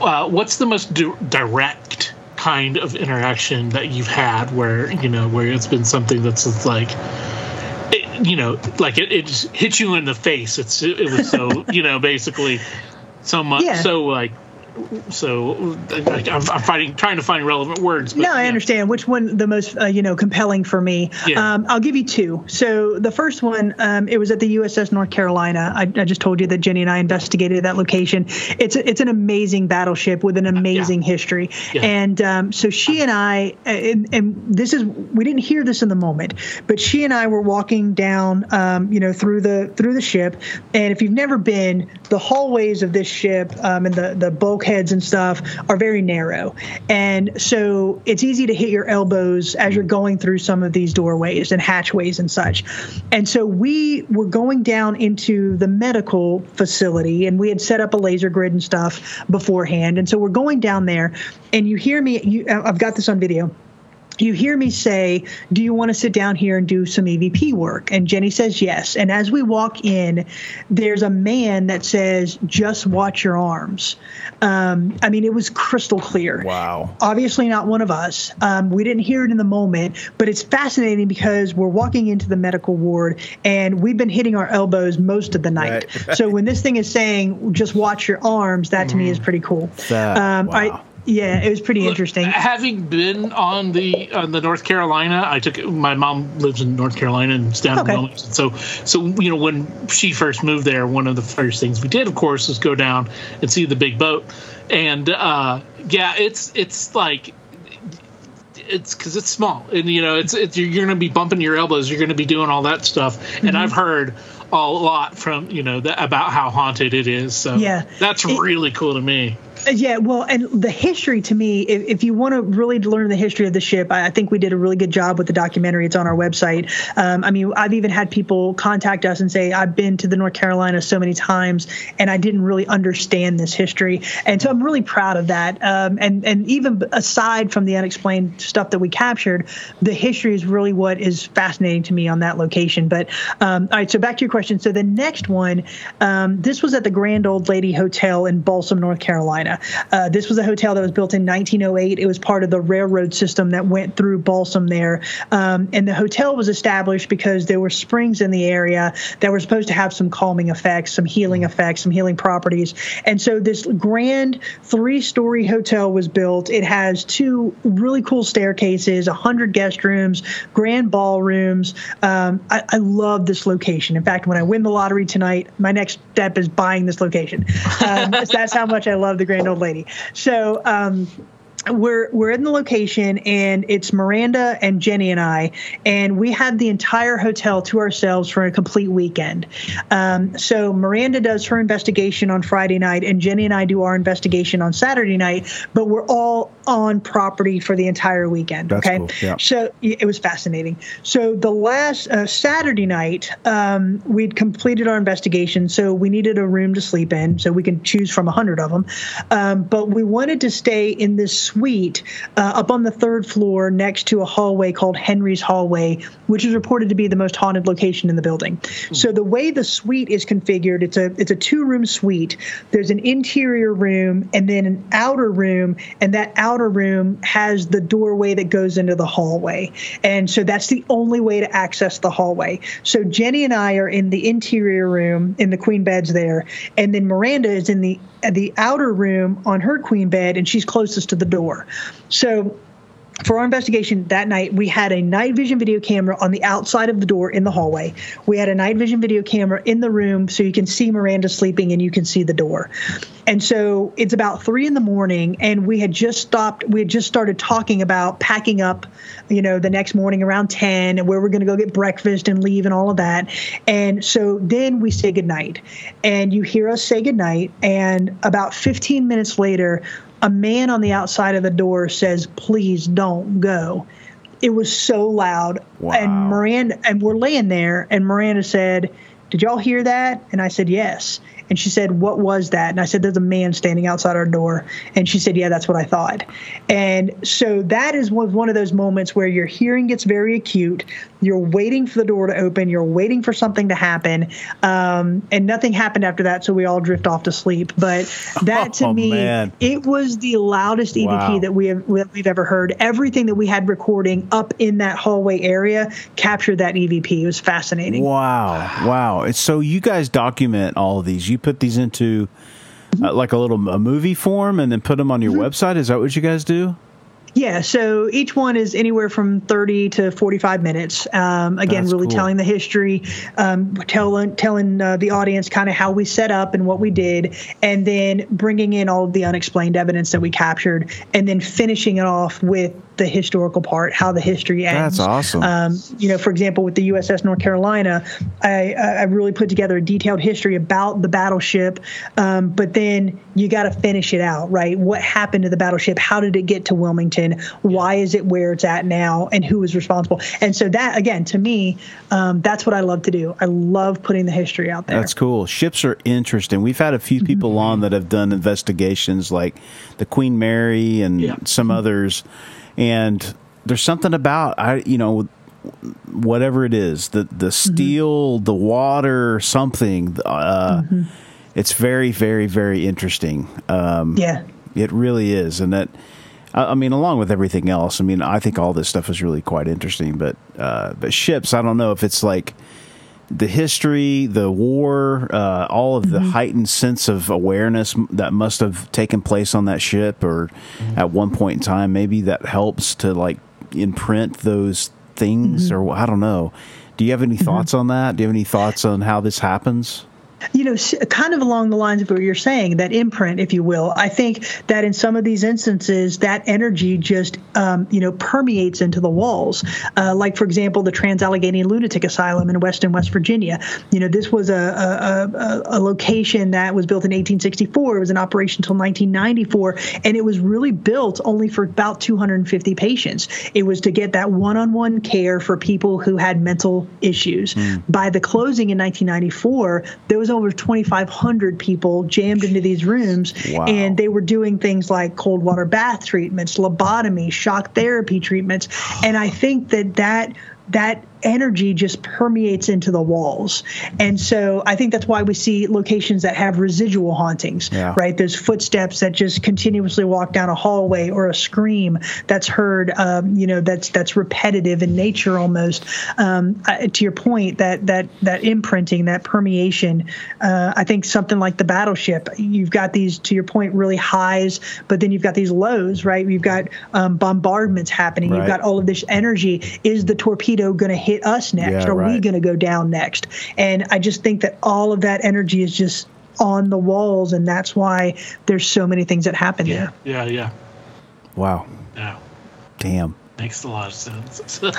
Speaker 2: Uh, what's the most di- direct kind of interaction that you've had where you know where it's been something that's like it, you know like it, it just hits you in the face it's it, it was so you know basically so much yeah. so like so I, am fighting, trying to find relevant words.
Speaker 4: But, no, I yeah. understand which one the most uh, you know compelling for me. Yeah. Um, I'll give you two. So the first one, um, it was at the USS North Carolina. I, I, just told you that Jenny and I investigated that location. It's a, it's an amazing battleship with an amazing yeah. history, and um, so she and I, uh, and, and, this is we didn't hear this in the moment, but she and I were walking down, um, you know, through the through the ship, and if you've never been, the hallways of this ship um, and the the bulk bulkheads and stuff are very narrow. And so it's easy to hit your elbows as you're going through some of these doorways and hatchways and such. And so we were going down into the medical facility and we had set up a laser grid and stuff beforehand. And so we're going down there and you hear me, you, I've got this on video you hear me say, Do you want to sit down here and do some EVP work? And Jenny says yes. And as we walk in, there's a man that says, Just watch your arms. Um, I mean, it was crystal clear.
Speaker 3: Wow.
Speaker 4: Obviously, not one of us. Um, we didn't hear it in the moment, but it's fascinating because we're walking into the medical ward and we've been hitting our elbows most of the night. Right, right. So when this thing is saying, Just watch your arms, that to mm. me is pretty cool.
Speaker 3: That, um, wow. I,
Speaker 4: yeah, it was pretty interesting.
Speaker 2: Having been on the on the North Carolina, I took my mom lives in North Carolina and it's down okay. in Wilmington. So so you know when she first moved there, one of the first things we did, of course, was go down and see the big boat. And uh, yeah, it's it's like it's because it's small and you know it's, it's you're going to be bumping your elbows you're going to be doing all that stuff mm-hmm. and i've heard a lot from you know the, about how haunted it is so
Speaker 4: yeah
Speaker 2: that's it, really cool to me
Speaker 4: yeah, well, and the history to me, if, if, you want to really learn the history of the ship, I, I, think we did a really good job with the documentary. It's on our website. Um, I mean, I've even had people contact us and say, I've been to the North Carolina so many times and I didn't really understand this history. And so I'm really proud of that. Um, and, and even aside from the unexplained stuff that we captured, the history is really what is fascinating to me on that location. But um, all right, so back to your question. So the next one, um, this was at the Grand Old Lady Hotel in Balsam, North Carolina. Uh, this was a hotel that was built in 1908. It was part of the railroad system that went through Balsam there. Um, and the hotel was established because there were springs in the area that were supposed to have some calming effects, some healing effects, some healing properties. And so this grand three story hotel was built. It has two really cool staircases, 100 guest rooms, grand ballrooms. Um, I, I love this location. In fact, when I win the lottery tonight, my next step is buying this location. Um, that's how much I love the grand old lady. So um, we're we're in the location and it's Miranda and Jenny and I, and we had the entire hotel to ourselves for a complete weekend. Um, so Miranda does her investigation on Friday night, and Jenny and I do our investigation on Saturday night. But we're all on property for the entire weekend.
Speaker 3: That's
Speaker 4: okay,
Speaker 3: cool. yeah.
Speaker 4: so it was fascinating. So the last uh, Saturday night, um, we'd completed our investigation, so we needed a room to sleep in, so we can choose from a hundred of them. Um, but we wanted to stay in this suite uh, up on the third floor next to a hallway called Henry's Hallway, which is reported to be the most haunted location in the building. Mm-hmm. So the way the suite is configured, it's a it's a two room suite. There's an interior room and then an outer room, and that outer outer room has the doorway that goes into the hallway. And so that's the only way to access the hallway. So Jenny and I are in the interior room in the queen beds there. And then Miranda is in the the outer room on her queen bed and she's closest to the door. So for our investigation that night, we had a night vision video camera on the outside of the door in the hallway. We had a night vision video camera in the room so you can see Miranda sleeping and you can see the door. And so it's about three in the morning, and we had just stopped. We had just started talking about packing up, you know, the next morning around 10 and where we're going to go get breakfast and leave and all of that. And so then we say goodnight, and you hear us say goodnight. And about 15 minutes later, a man on the outside of the door says, Please don't go. It was so loud.
Speaker 3: Wow.
Speaker 4: And Miranda, and we're laying there, and Miranda said, Did y'all hear that? And I said, Yes. And she said, What was that? And I said, There's a man standing outside our door. And she said, Yeah, that's what I thought. And so that is one of those moments where your hearing gets very acute. You're waiting for the door to open. You're waiting for something to happen. Um, and nothing happened after that. So we all drift off to sleep. But that to
Speaker 3: Oh,
Speaker 4: me,
Speaker 3: man.
Speaker 4: it was the loudest EVP
Speaker 3: Wow.
Speaker 4: that we have that we've ever heard. Everything that we had recording up in that hallway area captured that EVP. It was fascinating.
Speaker 3: Wow, wow! So you guys document all of these. You put these into uh, like a little a movie form, and then put them on your website. Is that what you guys do?
Speaker 4: Yeah, so each one is anywhere from 30 to 45 minutes. Um, again,
Speaker 3: That's
Speaker 4: really
Speaker 3: cool.
Speaker 4: telling the history, um, telling telling uh, the audience kind of how we set up and what we did, and then bringing in all of the unexplained evidence that we captured, and then finishing it off with the historical part, how the history ends.
Speaker 3: That's awesome.
Speaker 4: Um, you know, for example, with the USS North Carolina, I, I really put together a detailed history about the battleship, um, but then you got to finish it out, right? What happened to the battleship? How did it get to Wilmington? Why is it where it's at now? And who is responsible? And so that, again, to me, um, that's what I love to do. I love putting the history out there.
Speaker 3: That's cool. Ships are interesting. We've had a few people on that have done investigations, like the Queen Mary and
Speaker 2: Yeah.
Speaker 3: some others. And there's something about I, you know, whatever it is, the the steel, the water, something. Uh, It's very, very, very interesting. Um,
Speaker 4: yeah.
Speaker 3: It really is, and that. I I mean, along with everything else, I mean, I think all this stuff is really quite interesting. But, uh, but ships, I don't know if it's like the history, the war, uh, all of the mm-hmm. heightened sense of awareness that must have taken place on that ship, or mm-hmm. at one point in time, maybe that helps to like imprint those things, mm-hmm. or I don't know. Do you have any thoughts on that? Do you have any thoughts on how this happens?
Speaker 4: You know, kind of along the lines of what you're saying, that imprint, if you will. I think that in some of these instances, that energy just, um, you know, permeates into the walls. Uh, like, for example, the Trans Allegheny Lunatic Asylum in Weston, West Virginia. You know, this was a, a, a, a location that was built in 1864. It was in operation until 1994, and it was really built only for about 250 patients. It was to get that one-on-one care for people who had mental issues. By the closing in 1994, there was over 2,500 people jammed into these rooms,
Speaker 3: Wow.
Speaker 4: and they were doing things like cold water bath treatments, lobotomy, shock therapy treatments, and I think that that that energy just permeates into the walls. And so I think that's why we see locations that have residual hauntings,
Speaker 3: Yeah.
Speaker 4: right? Those footsteps that just continuously walk down a hallway or a scream that's heard, um, you know, that's that's repetitive in nature almost. Um, I- to your point, that that that imprinting, that permeation, uh, I think something like the battleship, you've got these, to your point, really highs, but then you've got these lows, right? You've got um, bombardments happening. You've got all of this energy. Is the torpedo going to hit us next?
Speaker 3: Yeah,
Speaker 4: Are we going to go down next? And I just think that all of that energy is just on the walls, and that's why there's so many things that happen there.
Speaker 2: Yeah, yeah,
Speaker 3: Wow,
Speaker 2: yeah.
Speaker 3: damn.
Speaker 2: Makes a lot of sense.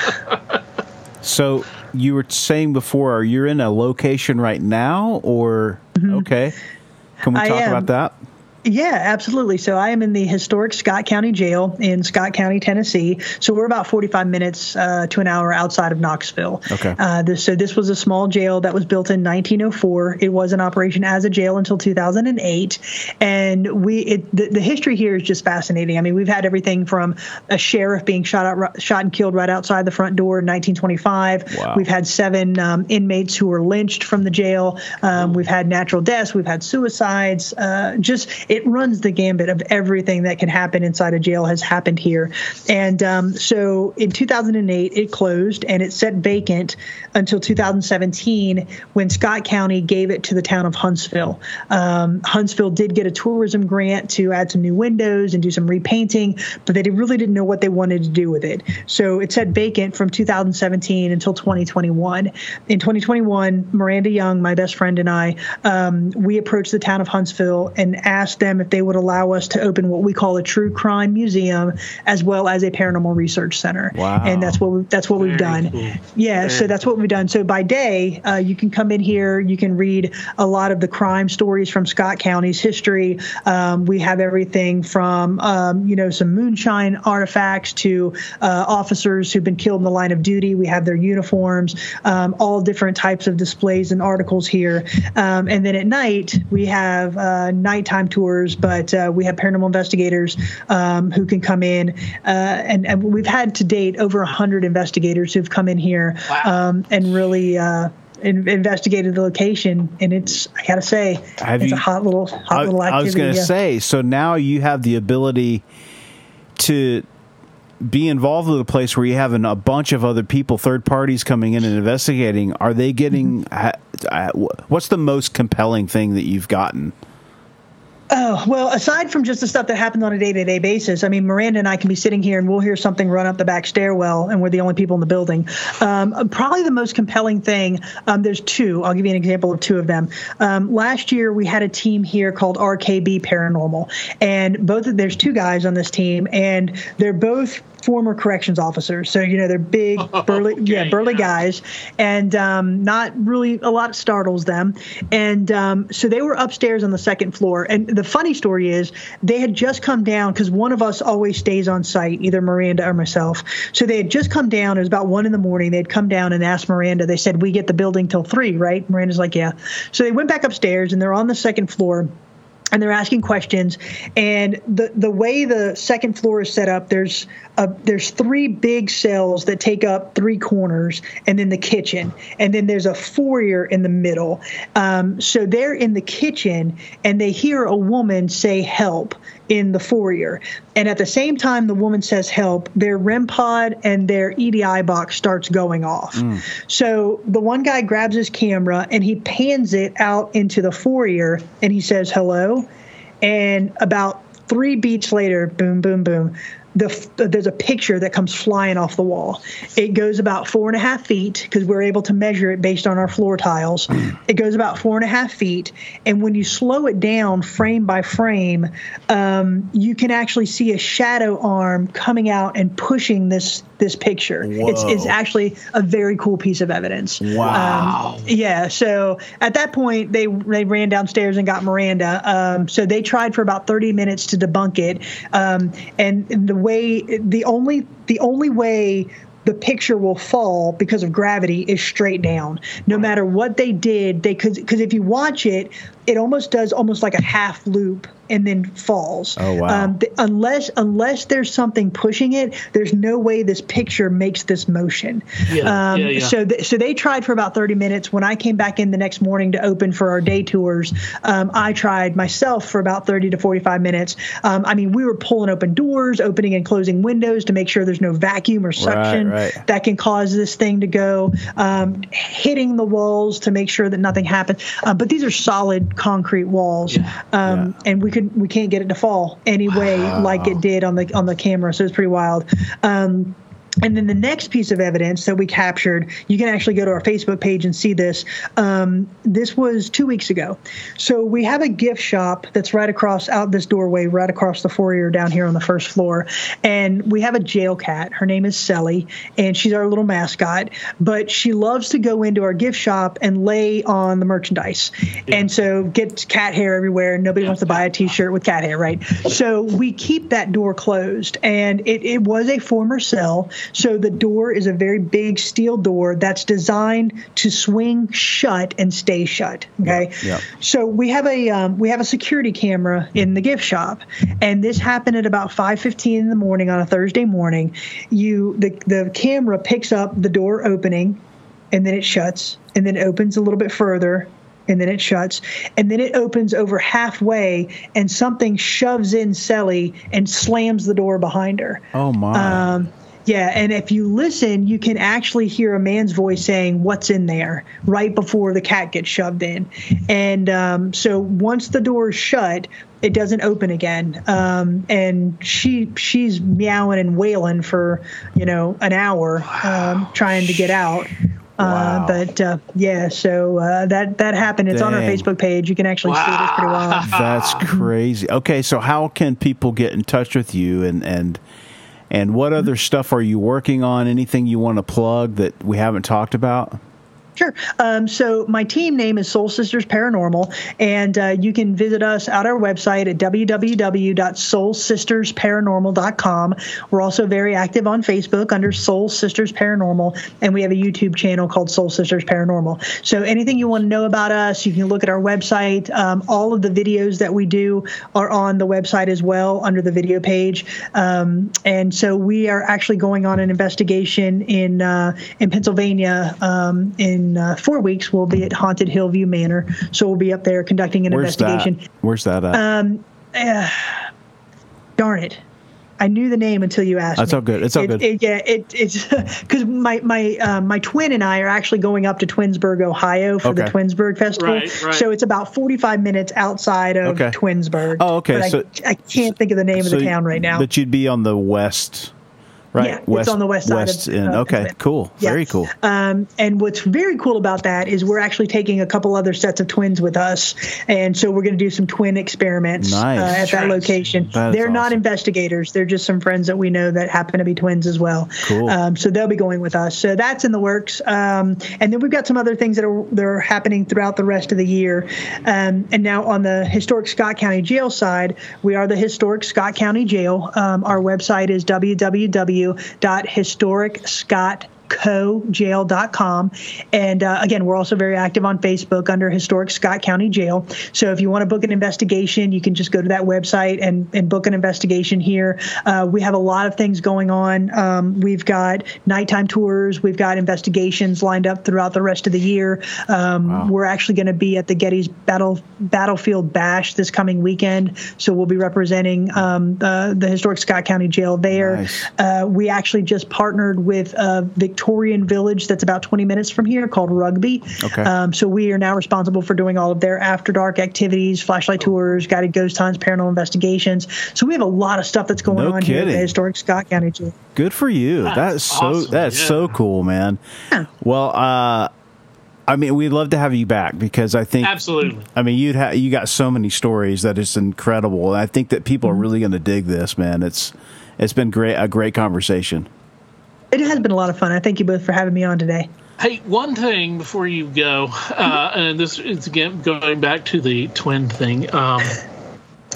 Speaker 3: So you were saying before, are you in a location right now, or okay? Can we
Speaker 4: Mm-hmm.
Speaker 3: Talk about that?
Speaker 4: Yeah, absolutely. So I am in the historic Scott County Jail in Scott County, Tennessee. So we're about 45 minutes uh, to an hour outside of Knoxville.
Speaker 3: Okay.
Speaker 4: Uh, this, so this was a small jail that was built in 1904. It was in operation as a jail until 2008, and we it, the, the history here is just fascinating. I mean, we've had everything from a sheriff being shot out, shot and killed right outside the front door in 1925.
Speaker 3: Wow.
Speaker 4: We've had seven um, inmates who were lynched from the jail. Um, we've had natural deaths. We've had suicides. Uh, just it runs the gambit of everything that can happen inside a jail has happened here. And um, so in 2008, it closed and it sat vacant until 2017 when Scott County gave it to the town of Huntsville. Um, Huntsville did get a tourism grant to add some new windows and do some repainting, but they really didn't know what they wanted to do with it. So it sat vacant from 2017 until 2021. In 2021, Miranda Young, my best friend, and I, um, we approached the town of Huntsville and asked them if they would allow us to open what we call a true crime museum as well as a paranormal research center.
Speaker 3: Wow.
Speaker 4: And that's what we, that's what we've done.
Speaker 2: cool.
Speaker 4: Yeah,
Speaker 2: Very
Speaker 4: so that's what we've done. So by day, uh, you can come in here, you can read a lot of the crime stories from Scott County's history. Um, we have everything from um, you know some moonshine artifacts to uh, officers who've been killed in the line of duty. We have their uniforms, um, all different types of displays and articles here. Um, and then at night, we have uh, nighttime tours, but uh, we have paranormal investigators um, who can come in. Uh, and, and we've had to date over 100 investigators who've come in here um, and really. Uh, in, investigated the location, and it's I gotta say,
Speaker 3: Have
Speaker 4: it's
Speaker 3: you-
Speaker 4: a hot little hot
Speaker 3: I,
Speaker 4: little activity.
Speaker 3: I was going to
Speaker 4: yeah.
Speaker 3: say, so now you have the ability to be involved with a place where you have an, a bunch of other people, third parties coming in and investigating. Are they getting?
Speaker 4: Mm-hmm.
Speaker 3: ha- uh, What's the most compelling thing that you've gotten?
Speaker 4: Oh, well, aside from just the stuff that happens on a day to day basis, I mean, Miranda and I can be sitting here and we'll hear something run up the back stairwell, and we're the only people in the building. Um, probably the most compelling thing, um, there's two. I'll give you an example of two of them. Um, last year, we had a team here called RKB Paranormal, and both of, there's two guys on this team, and they're both former corrections officers. So, you know, they're big, burly, yeah, burly
Speaker 2: yeah.
Speaker 4: guys, and um, not really a lot startles them. And um, so they were upstairs on the second floor. And the funny story is they had just come down because one of us always stays on site, either Miranda or myself. So they had just come down. It was about one in the morning. They'd come down and asked Miranda. They said, "We get the building till three, right?" Miranda's like, "Yeah." So they went back upstairs and they're on the second floor and they're asking questions. And the the way the second floor is set up there's a, there's three big cells that take up three corners and then the kitchen. And then there's a foyer in the middle. Um, so they're in the kitchen and they hear a woman say help in the foyer and at the same time the woman says help. Their REM pod and their EDI box starts going off. Mm. So the one guy grabs his camera and he pans it out into the foyer and he says hello. And about three beats later, boom, boom, boom, the, there's a picture that comes flying off the wall. It goes about four and a half feet because we're able to measure it based on our floor tiles. it goes about four and a half feet, and when you slow it down frame by frame, um, you can actually see a shadow arm coming out and pushing this this picture. It's, it's actually a very cool piece of evidence.
Speaker 3: Wow.
Speaker 4: Um, yeah. So at that point, they they ran downstairs and got Miranda. Um, so they tried for about 30 minutes to debunk it. Um, and the way the only the only way the picture will fall because of gravity is straight down. No matter what they did, they could because if you watch it, it almost does almost like a half loop and then falls.
Speaker 3: Oh, wow.
Speaker 4: Um, th- unless unless there's something pushing it, there's no way this picture makes this motion.
Speaker 2: Yeah,
Speaker 4: um,
Speaker 2: yeah, yeah.
Speaker 4: So th- so they tried for about 30 minutes. When I came back in the next morning to open for our day tours, um, I tried myself for about 30 to 45 minutes. Um, I mean, we were pulling open doors, opening and closing windows to make sure there's no vacuum or suction
Speaker 3: right.
Speaker 4: that can cause this thing to go, um, hitting the walls to make sure that nothing happens. Uh, but these are solid concrete walls,
Speaker 2: Yeah.
Speaker 4: um, and we could we can't get it to fall anyway like it did on the on the camera. So it's pretty wild. Um, and then the next piece of evidence that we captured, you can actually go to our Facebook page and see this. Um, this was two weeks ago. So we have a gift shop that's right across out this doorway, right across the foyer down here on the first floor. And we have a jail cat. Her name is Sally, and she's our little mascot. But she loves to go into our gift shop and lay on the merchandise. And so get cat hair everywhere. Nobody wants to buy a t shirt with cat hair, right? So we keep that door closed. And it, it was a former cell. So the door is a very big steel door that's designed to swing shut and stay shut. Okay.
Speaker 3: yeah.
Speaker 4: So we have a um, we have a security camera in the gift shop, and this happened at about 5:15 in the morning on a Thursday morning. You the the camera picks up the door opening, and then it shuts, and then it opens a little bit further, and then it shuts, and then it opens over halfway, and something shoves in Sally and slams the door behind her.
Speaker 3: Oh my.
Speaker 4: Um, yeah, and if you listen, you can actually hear a man's voice saying "What's in there?" right before the cat gets shoved in, and um, so once the door is shut, it doesn't open again. Um, and she she's meowing and wailing for you know an hour, um, trying to get out.
Speaker 3: Wow.
Speaker 4: Uh, but uh, yeah, so uh, that that happened. It's on our Facebook page. You can actually see it. It's pretty wild.
Speaker 3: That's crazy. Okay, so how can people get in touch with you and and and what other stuff are you working on? Anything you want to plug that we haven't talked about?
Speaker 4: Sure. Um, so my team name is Soul Sisters Paranormal, and uh, you can visit us at our website at www.soulsistersparanormal.com. We're also very active on Facebook under Soul Sisters Paranormal, and we have a YouTube channel called Soul Sisters Paranormal. So anything you want to know about us, you can look at our website. Um, all of the videos that we do are on the website as well under the video page. Um, and so we are actually going on an investigation in uh, in Pennsylvania um, in uh, four weeks. We'll be at Haunted Hillview Manor, so we'll be up there conducting an
Speaker 3: Where's
Speaker 4: investigation.
Speaker 3: that? Where's that at?
Speaker 4: Um, eh, darn it. I knew the name until you asked.
Speaker 3: That's
Speaker 4: me.
Speaker 3: all good. It's all
Speaker 4: It-
Speaker 3: good.
Speaker 4: it- yeah, it, it's because my my uh, my twin and I are actually going up to Twinsburg, Ohio, for the Twinsburg Festival.
Speaker 2: Right, right.
Speaker 4: So it's about forty five minutes outside of
Speaker 3: Okay.
Speaker 4: Twinsburg.
Speaker 3: Oh, okay,
Speaker 4: But I,
Speaker 3: so-
Speaker 4: I can't think of the name of the town right now.
Speaker 3: But you'd be on the west, right?
Speaker 4: Yeah, it's on the west side
Speaker 3: West
Speaker 4: of,
Speaker 3: end.
Speaker 4: uh,
Speaker 3: okay,
Speaker 4: Pennsylvania.
Speaker 3: cool.
Speaker 4: Yeah.
Speaker 3: Very cool.
Speaker 4: Um, and what's very cool about that is we're actually taking a couple other sets of twins with us, and so we're going to do some twin experiments
Speaker 3: Nice.
Speaker 4: uh, at that location.
Speaker 3: That is
Speaker 4: They're not investigators; they're just some friends that we know that happen to be twins as well.
Speaker 3: Cool.
Speaker 4: Um, so they'll be going with us. So that's in the works. Um, and then we've got some other things that are that are happening throughout the rest of the year. Um, and now on the historic Scott County Jail side, we are the historic Scott County Jail. Um, our website is www.historicscott cojail.com and uh, again we're also very active on facebook under historic scott county jail. So if you want to book an investigation you can just go to that website and, and book an investigation here. Uh, we have a lot of things going on. Um, we've got nighttime tours. We've got investigations lined up throughout the rest of the year. Um, we're actually going to be at the getty's battle battlefield bash this coming weekend. So we'll be representing um, uh, the historic scott county jail there.
Speaker 3: Nice.
Speaker 4: uh, we actually just partnered with a Victorian village that's about 20 minutes from here called Rugby.
Speaker 3: Okay.
Speaker 4: Um, so we are now responsible for doing all of their after dark activities, flashlight tours, guided ghost hunts, paranormal investigations. So we have a lot of stuff that's going
Speaker 3: No
Speaker 4: on here at the historic Scott County Jail.
Speaker 3: Good for you.
Speaker 2: That's
Speaker 3: That's so
Speaker 2: awesome,
Speaker 3: that's
Speaker 2: yeah.
Speaker 3: so cool, man. Well, uh I mean, we'd love to have you back because I think
Speaker 2: Absolutely.
Speaker 3: I mean, you'd ha- you got so many stories that it's incredible. And I think that people
Speaker 4: Mm-hmm.
Speaker 3: are really going to dig this, man. It's it's been great a great conversation.
Speaker 4: It has been a lot of fun. I thank you both for having me on today.
Speaker 2: Hey, one thing before you go, uh, and this is again going back to the twin thing. Um,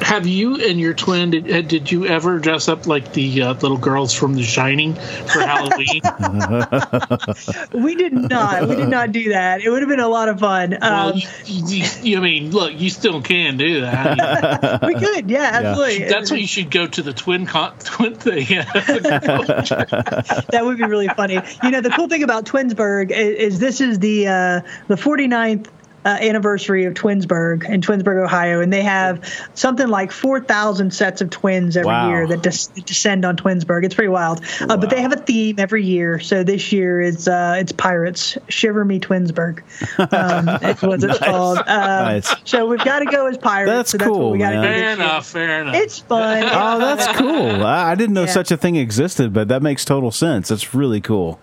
Speaker 2: have you and your twin did, uh, did you ever dress up like the uh, little girls from The Shining for Halloween?
Speaker 4: We did not. we did not do that. It would have been a lot of fun.
Speaker 2: well,
Speaker 4: Um,
Speaker 2: you, you, you- I mean, look, you still can do that. I mean,
Speaker 4: we could. Yeah, absolutely.
Speaker 2: that's why you should go to the twin con- twin thing.
Speaker 4: that would be really funny. You know, the cool thing about Twinsburg is, is this is the uh, the 49th uh, anniversary of Twinsburg in Twinsburg, Ohio, and they have something like 4,000 sets of twins every
Speaker 3: Wow.
Speaker 4: year that, des- descend on Twinsburg. It's pretty wild. Uh, But they have a theme every year. So this year it's uh, it's pirates. Shiver me Twinsburg. Um, it's what it's called. Um,
Speaker 3: Nice.
Speaker 4: So we've got to go as pirates.
Speaker 3: That's
Speaker 4: so that's
Speaker 3: cool,
Speaker 4: what we got to do.
Speaker 2: fair enough. Fair enough.
Speaker 4: It's fun.
Speaker 3: Oh, that's cool. I, I didn't know
Speaker 4: Yeah.
Speaker 3: such a thing existed, but that makes total sense. That's really cool.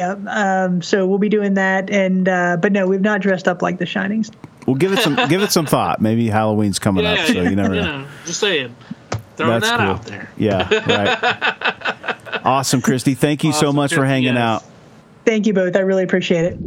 Speaker 4: Yep. Um, so we'll be doing that, and uh, but no, we've not dressed up like the Shinings.
Speaker 3: Well, give it some give it some thought. Maybe Halloween's coming
Speaker 2: yeah,
Speaker 3: up, so you never know.
Speaker 2: know, just saying, throwing
Speaker 3: That's
Speaker 2: that
Speaker 3: cool.
Speaker 2: out there.
Speaker 3: Yeah, right. awesome, Kristy. Thank you so
Speaker 2: Awesome,
Speaker 3: much for hanging
Speaker 2: yes.
Speaker 3: out.
Speaker 4: Thank you both. I really appreciate it.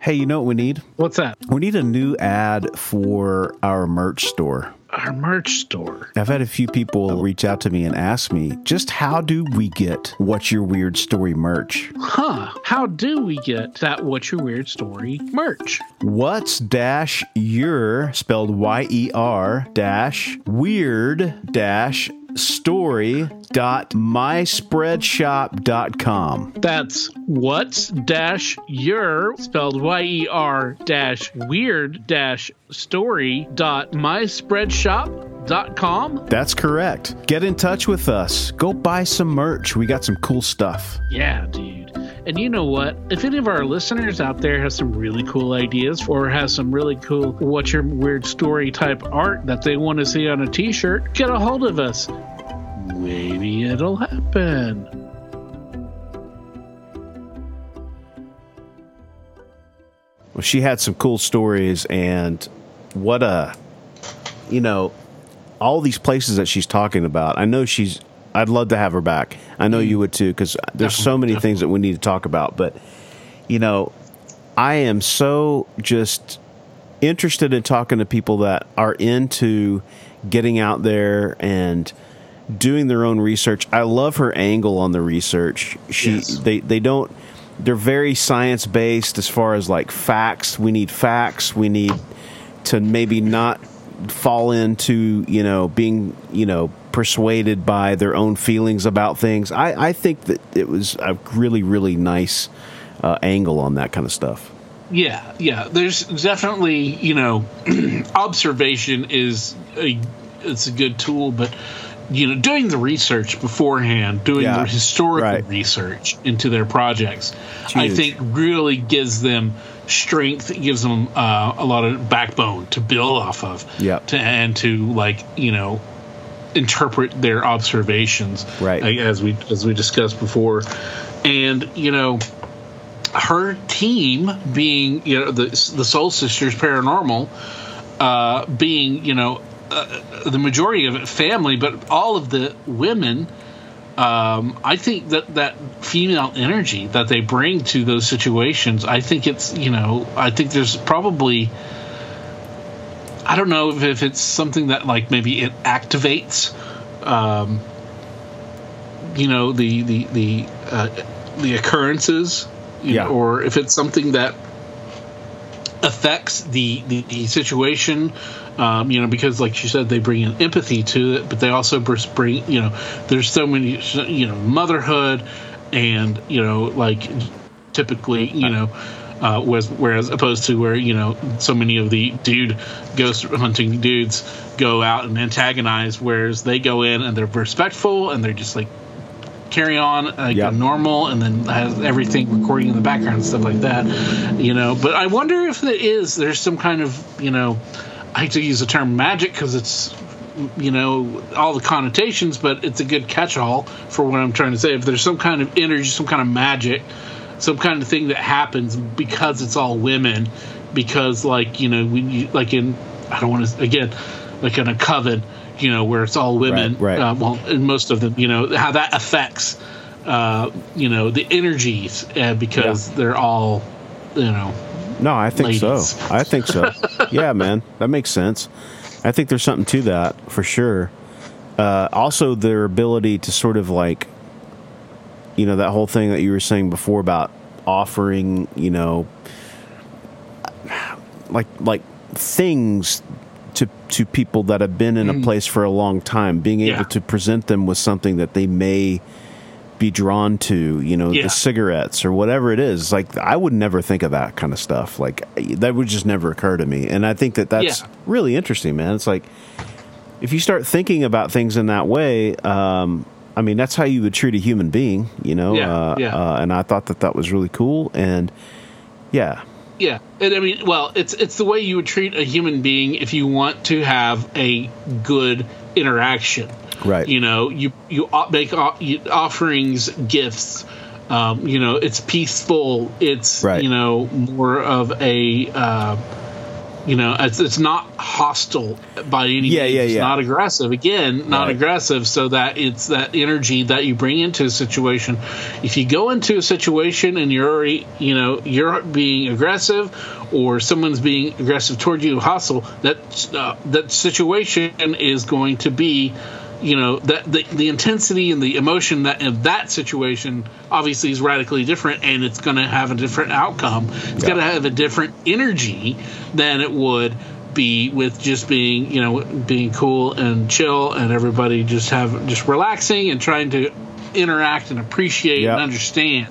Speaker 3: Hey, you know what we need?
Speaker 2: What's that?
Speaker 3: We need a new ad for our merch store.
Speaker 2: Our merch store.
Speaker 3: I've had a few people reach out to me and ask me, just how do we get What's Your Weird Story merch?
Speaker 2: Huh. How do we get that What's Your Weird Story merch?
Speaker 3: What's dash your spelled Y E R dash weird dash story.myspreadshop.com.
Speaker 2: That's what's dash your spelled Y E R dash weird dash story dot myspreadshop.com.
Speaker 3: That's correct. Get in touch with us. Go buy some merch. We got some cool stuff.
Speaker 2: Yeah, dude. And you know what? If any of our listeners out there has some really cool ideas or has some really cool what's your weird story type art that they want to see on a t-shirt, get a hold of us. Maybe it'll happen.
Speaker 3: Well, she had some cool stories, and what a, you know, all these places that she's talking about. I know she's. I'd love to have her back. I know you mm. would too, because there's so many things that we need to talk about. But, you know, I am so just interested in talking to people that are into getting out there and doing their own research. I love her angle on the research. She
Speaker 2: Yes.
Speaker 3: they they don't they're very science based as far as like facts. We need facts. We need to maybe not fall into, you know, being, you know, persuaded by their own feelings about things. I, I think that it was a really, really nice uh, angle on that kind of stuff.
Speaker 2: Yeah, yeah. There's definitely, you know, observation is a it's a good tool, but you know, doing the research beforehand, doing
Speaker 3: Yeah,
Speaker 2: the historical
Speaker 3: right.
Speaker 2: research into their projects, I think really gives them strength, it gives them uh, a lot of backbone to build off of,
Speaker 3: Yeah.
Speaker 2: to and to like you know interpret their observations,
Speaker 3: Right.
Speaker 2: as we as we discussed before, and you know her team being you know the the Soul Sisters Paranormal, uh, being you know uh, the majority of it family, but all of the women. Um, I think that that female energy that they bring to those situations, I think it's you know I think there's probably I don't know if, if it's something that like maybe it activates, um, you know the the the uh, the occurrences, you
Speaker 3: Yeah.
Speaker 2: know, or if it's something that affects the the, the situation. Um, you know, because like she said, they bring in empathy to it, but they also bring, you know, there's so many, you know, motherhood, and you know, like typically, you know, uh, whereas, whereas opposed to where you know so many of the dude ghost hunting dudes go out and antagonize, whereas they go in and they're respectful and they're just like carry on like
Speaker 3: Yep.
Speaker 2: normal and then has everything recording in the background and stuff like that you know but i wonder if there is there's some kind of you know i hate to use the term magic because it's you know all the connotations but it's a good catch-all for what i'm trying to say if there's some kind of energy some kind of magic some kind of thing that happens because it's all women because like you know when you like in i don't want to again like in a coven you know where it's all women
Speaker 3: Right, right.
Speaker 2: Uh, well in most of them you know how that affects uh, you know the energies uh, because they're all you know
Speaker 3: No, I think
Speaker 2: Ladies.
Speaker 3: so. I think so. yeah, man, that makes sense. I think there's something to that for sure. Uh, also, their ability to sort of like, you know, that whole thing that you were saying before about offering, you know, like like things to to people that have been in a place for a long time, being able.
Speaker 2: Yeah.
Speaker 3: to present them with something that they may be drawn to, you know,
Speaker 2: Yeah.
Speaker 3: the cigarettes or whatever it is. Like I would never think of that kind of stuff. Like that would just never occur to me. And I think that that's
Speaker 2: Yeah.
Speaker 3: really interesting, man. It's like if you start thinking about things in that way, um, I mean, that's how you would treat a human being, you know.
Speaker 2: Yeah,
Speaker 3: uh,
Speaker 2: yeah.
Speaker 3: Uh, and I thought that that was really cool. And yeah,
Speaker 2: Yeah, and I mean, well, it's it's the way you would treat a human being if you want to have a good interaction.
Speaker 3: Right.
Speaker 2: You know, you you make offerings, gifts. Um, you know, it's peaceful. It's
Speaker 3: Right.
Speaker 2: you know more of a. Uh, you know, it's, it's not hostile by any
Speaker 3: Yeah,
Speaker 2: means.
Speaker 3: yeah,
Speaker 2: It's
Speaker 3: yeah.
Speaker 2: not aggressive. Again, not
Speaker 3: Right.
Speaker 2: aggressive, so that it's that energy that you bring into a situation. If you go into a situation and you're already, you know, you're being aggressive, or someone's being aggressive toward you, hostile, that uh, that situation is going to be, you know, that the, the intensity and the emotion that of that situation obviously is radically different, and it's going to have a different outcome. It's
Speaker 3: Yeah.
Speaker 2: going to have a different energy than it would be with just being you know being cool and chill and everybody just have just relaxing and trying to interact and appreciate
Speaker 3: Yep.
Speaker 2: and understand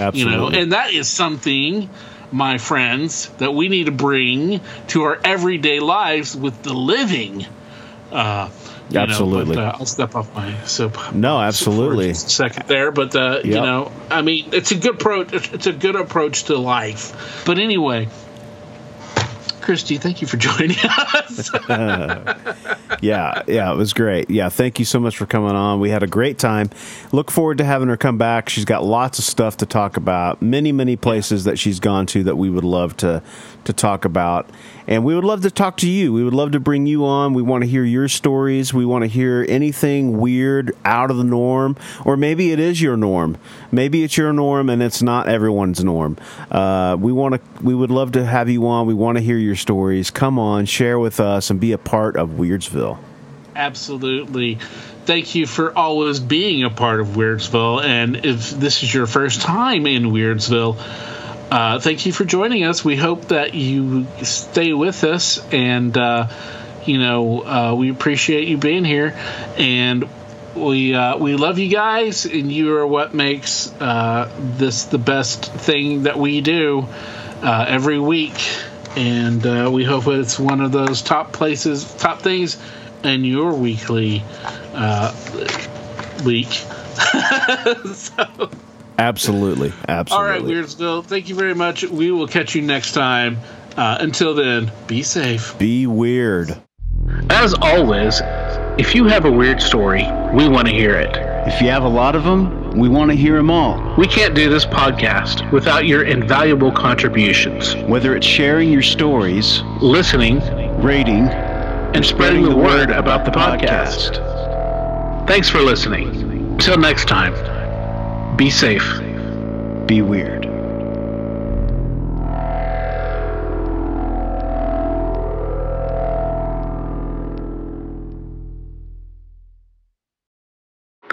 Speaker 3: Absolutely.
Speaker 2: you know and that is something my friends that we need to bring to our everyday lives with the living uh you know,
Speaker 3: Absolutely.
Speaker 2: but, uh, I'll step off my soap.
Speaker 3: No, absolutely.
Speaker 2: Second there, but uh, you know, I mean, it's a good approach. It's a good approach to life. But anyway, Kristy, thank you for joining us.
Speaker 3: yeah, yeah, it was great. Yeah, thank you so much for coming on. We had a great time. Look forward to having her come back. She's got lots of stuff to talk about. Many, many places that she's gone to that we would love to to talk about. And we would love to talk to you. We would love to bring you on. We want to hear your stories. We want to hear anything weird, out of the norm, or maybe it is your norm. Maybe it's your norm and it's not everyone's norm. Uh, we want to. We would love to have you on. We want to hear your stories. Come on, share with us, and be a part of Weirdsville.
Speaker 2: Absolutely. Thank you for always being a part of Weirdsville. And if this is your first time in Weirdsville, uh, thank you for joining us. We hope that you stay with us, and uh, you know uh, we appreciate you being here, and we uh, we love you guys, and you are what makes uh, this the best thing that we do uh, every week, and uh, we hope it's one of those top places, top things in your weekly uh, week. so.
Speaker 3: Absolutely, absolutely.
Speaker 2: All right, Weirdsville. Thank you very much. We will catch you next time. Uh, until then, be safe.
Speaker 3: Be weird.
Speaker 1: As always, if you have a weird story, we want to hear it.
Speaker 5: If you have a lot of them, we want to hear them all.
Speaker 1: We can't do this podcast without your invaluable contributions.
Speaker 5: Whether it's sharing your stories,
Speaker 1: Listening
Speaker 5: rating,
Speaker 1: and spreading the word about the podcast. Thanks for listening. Till next time, be safe.
Speaker 5: be weird.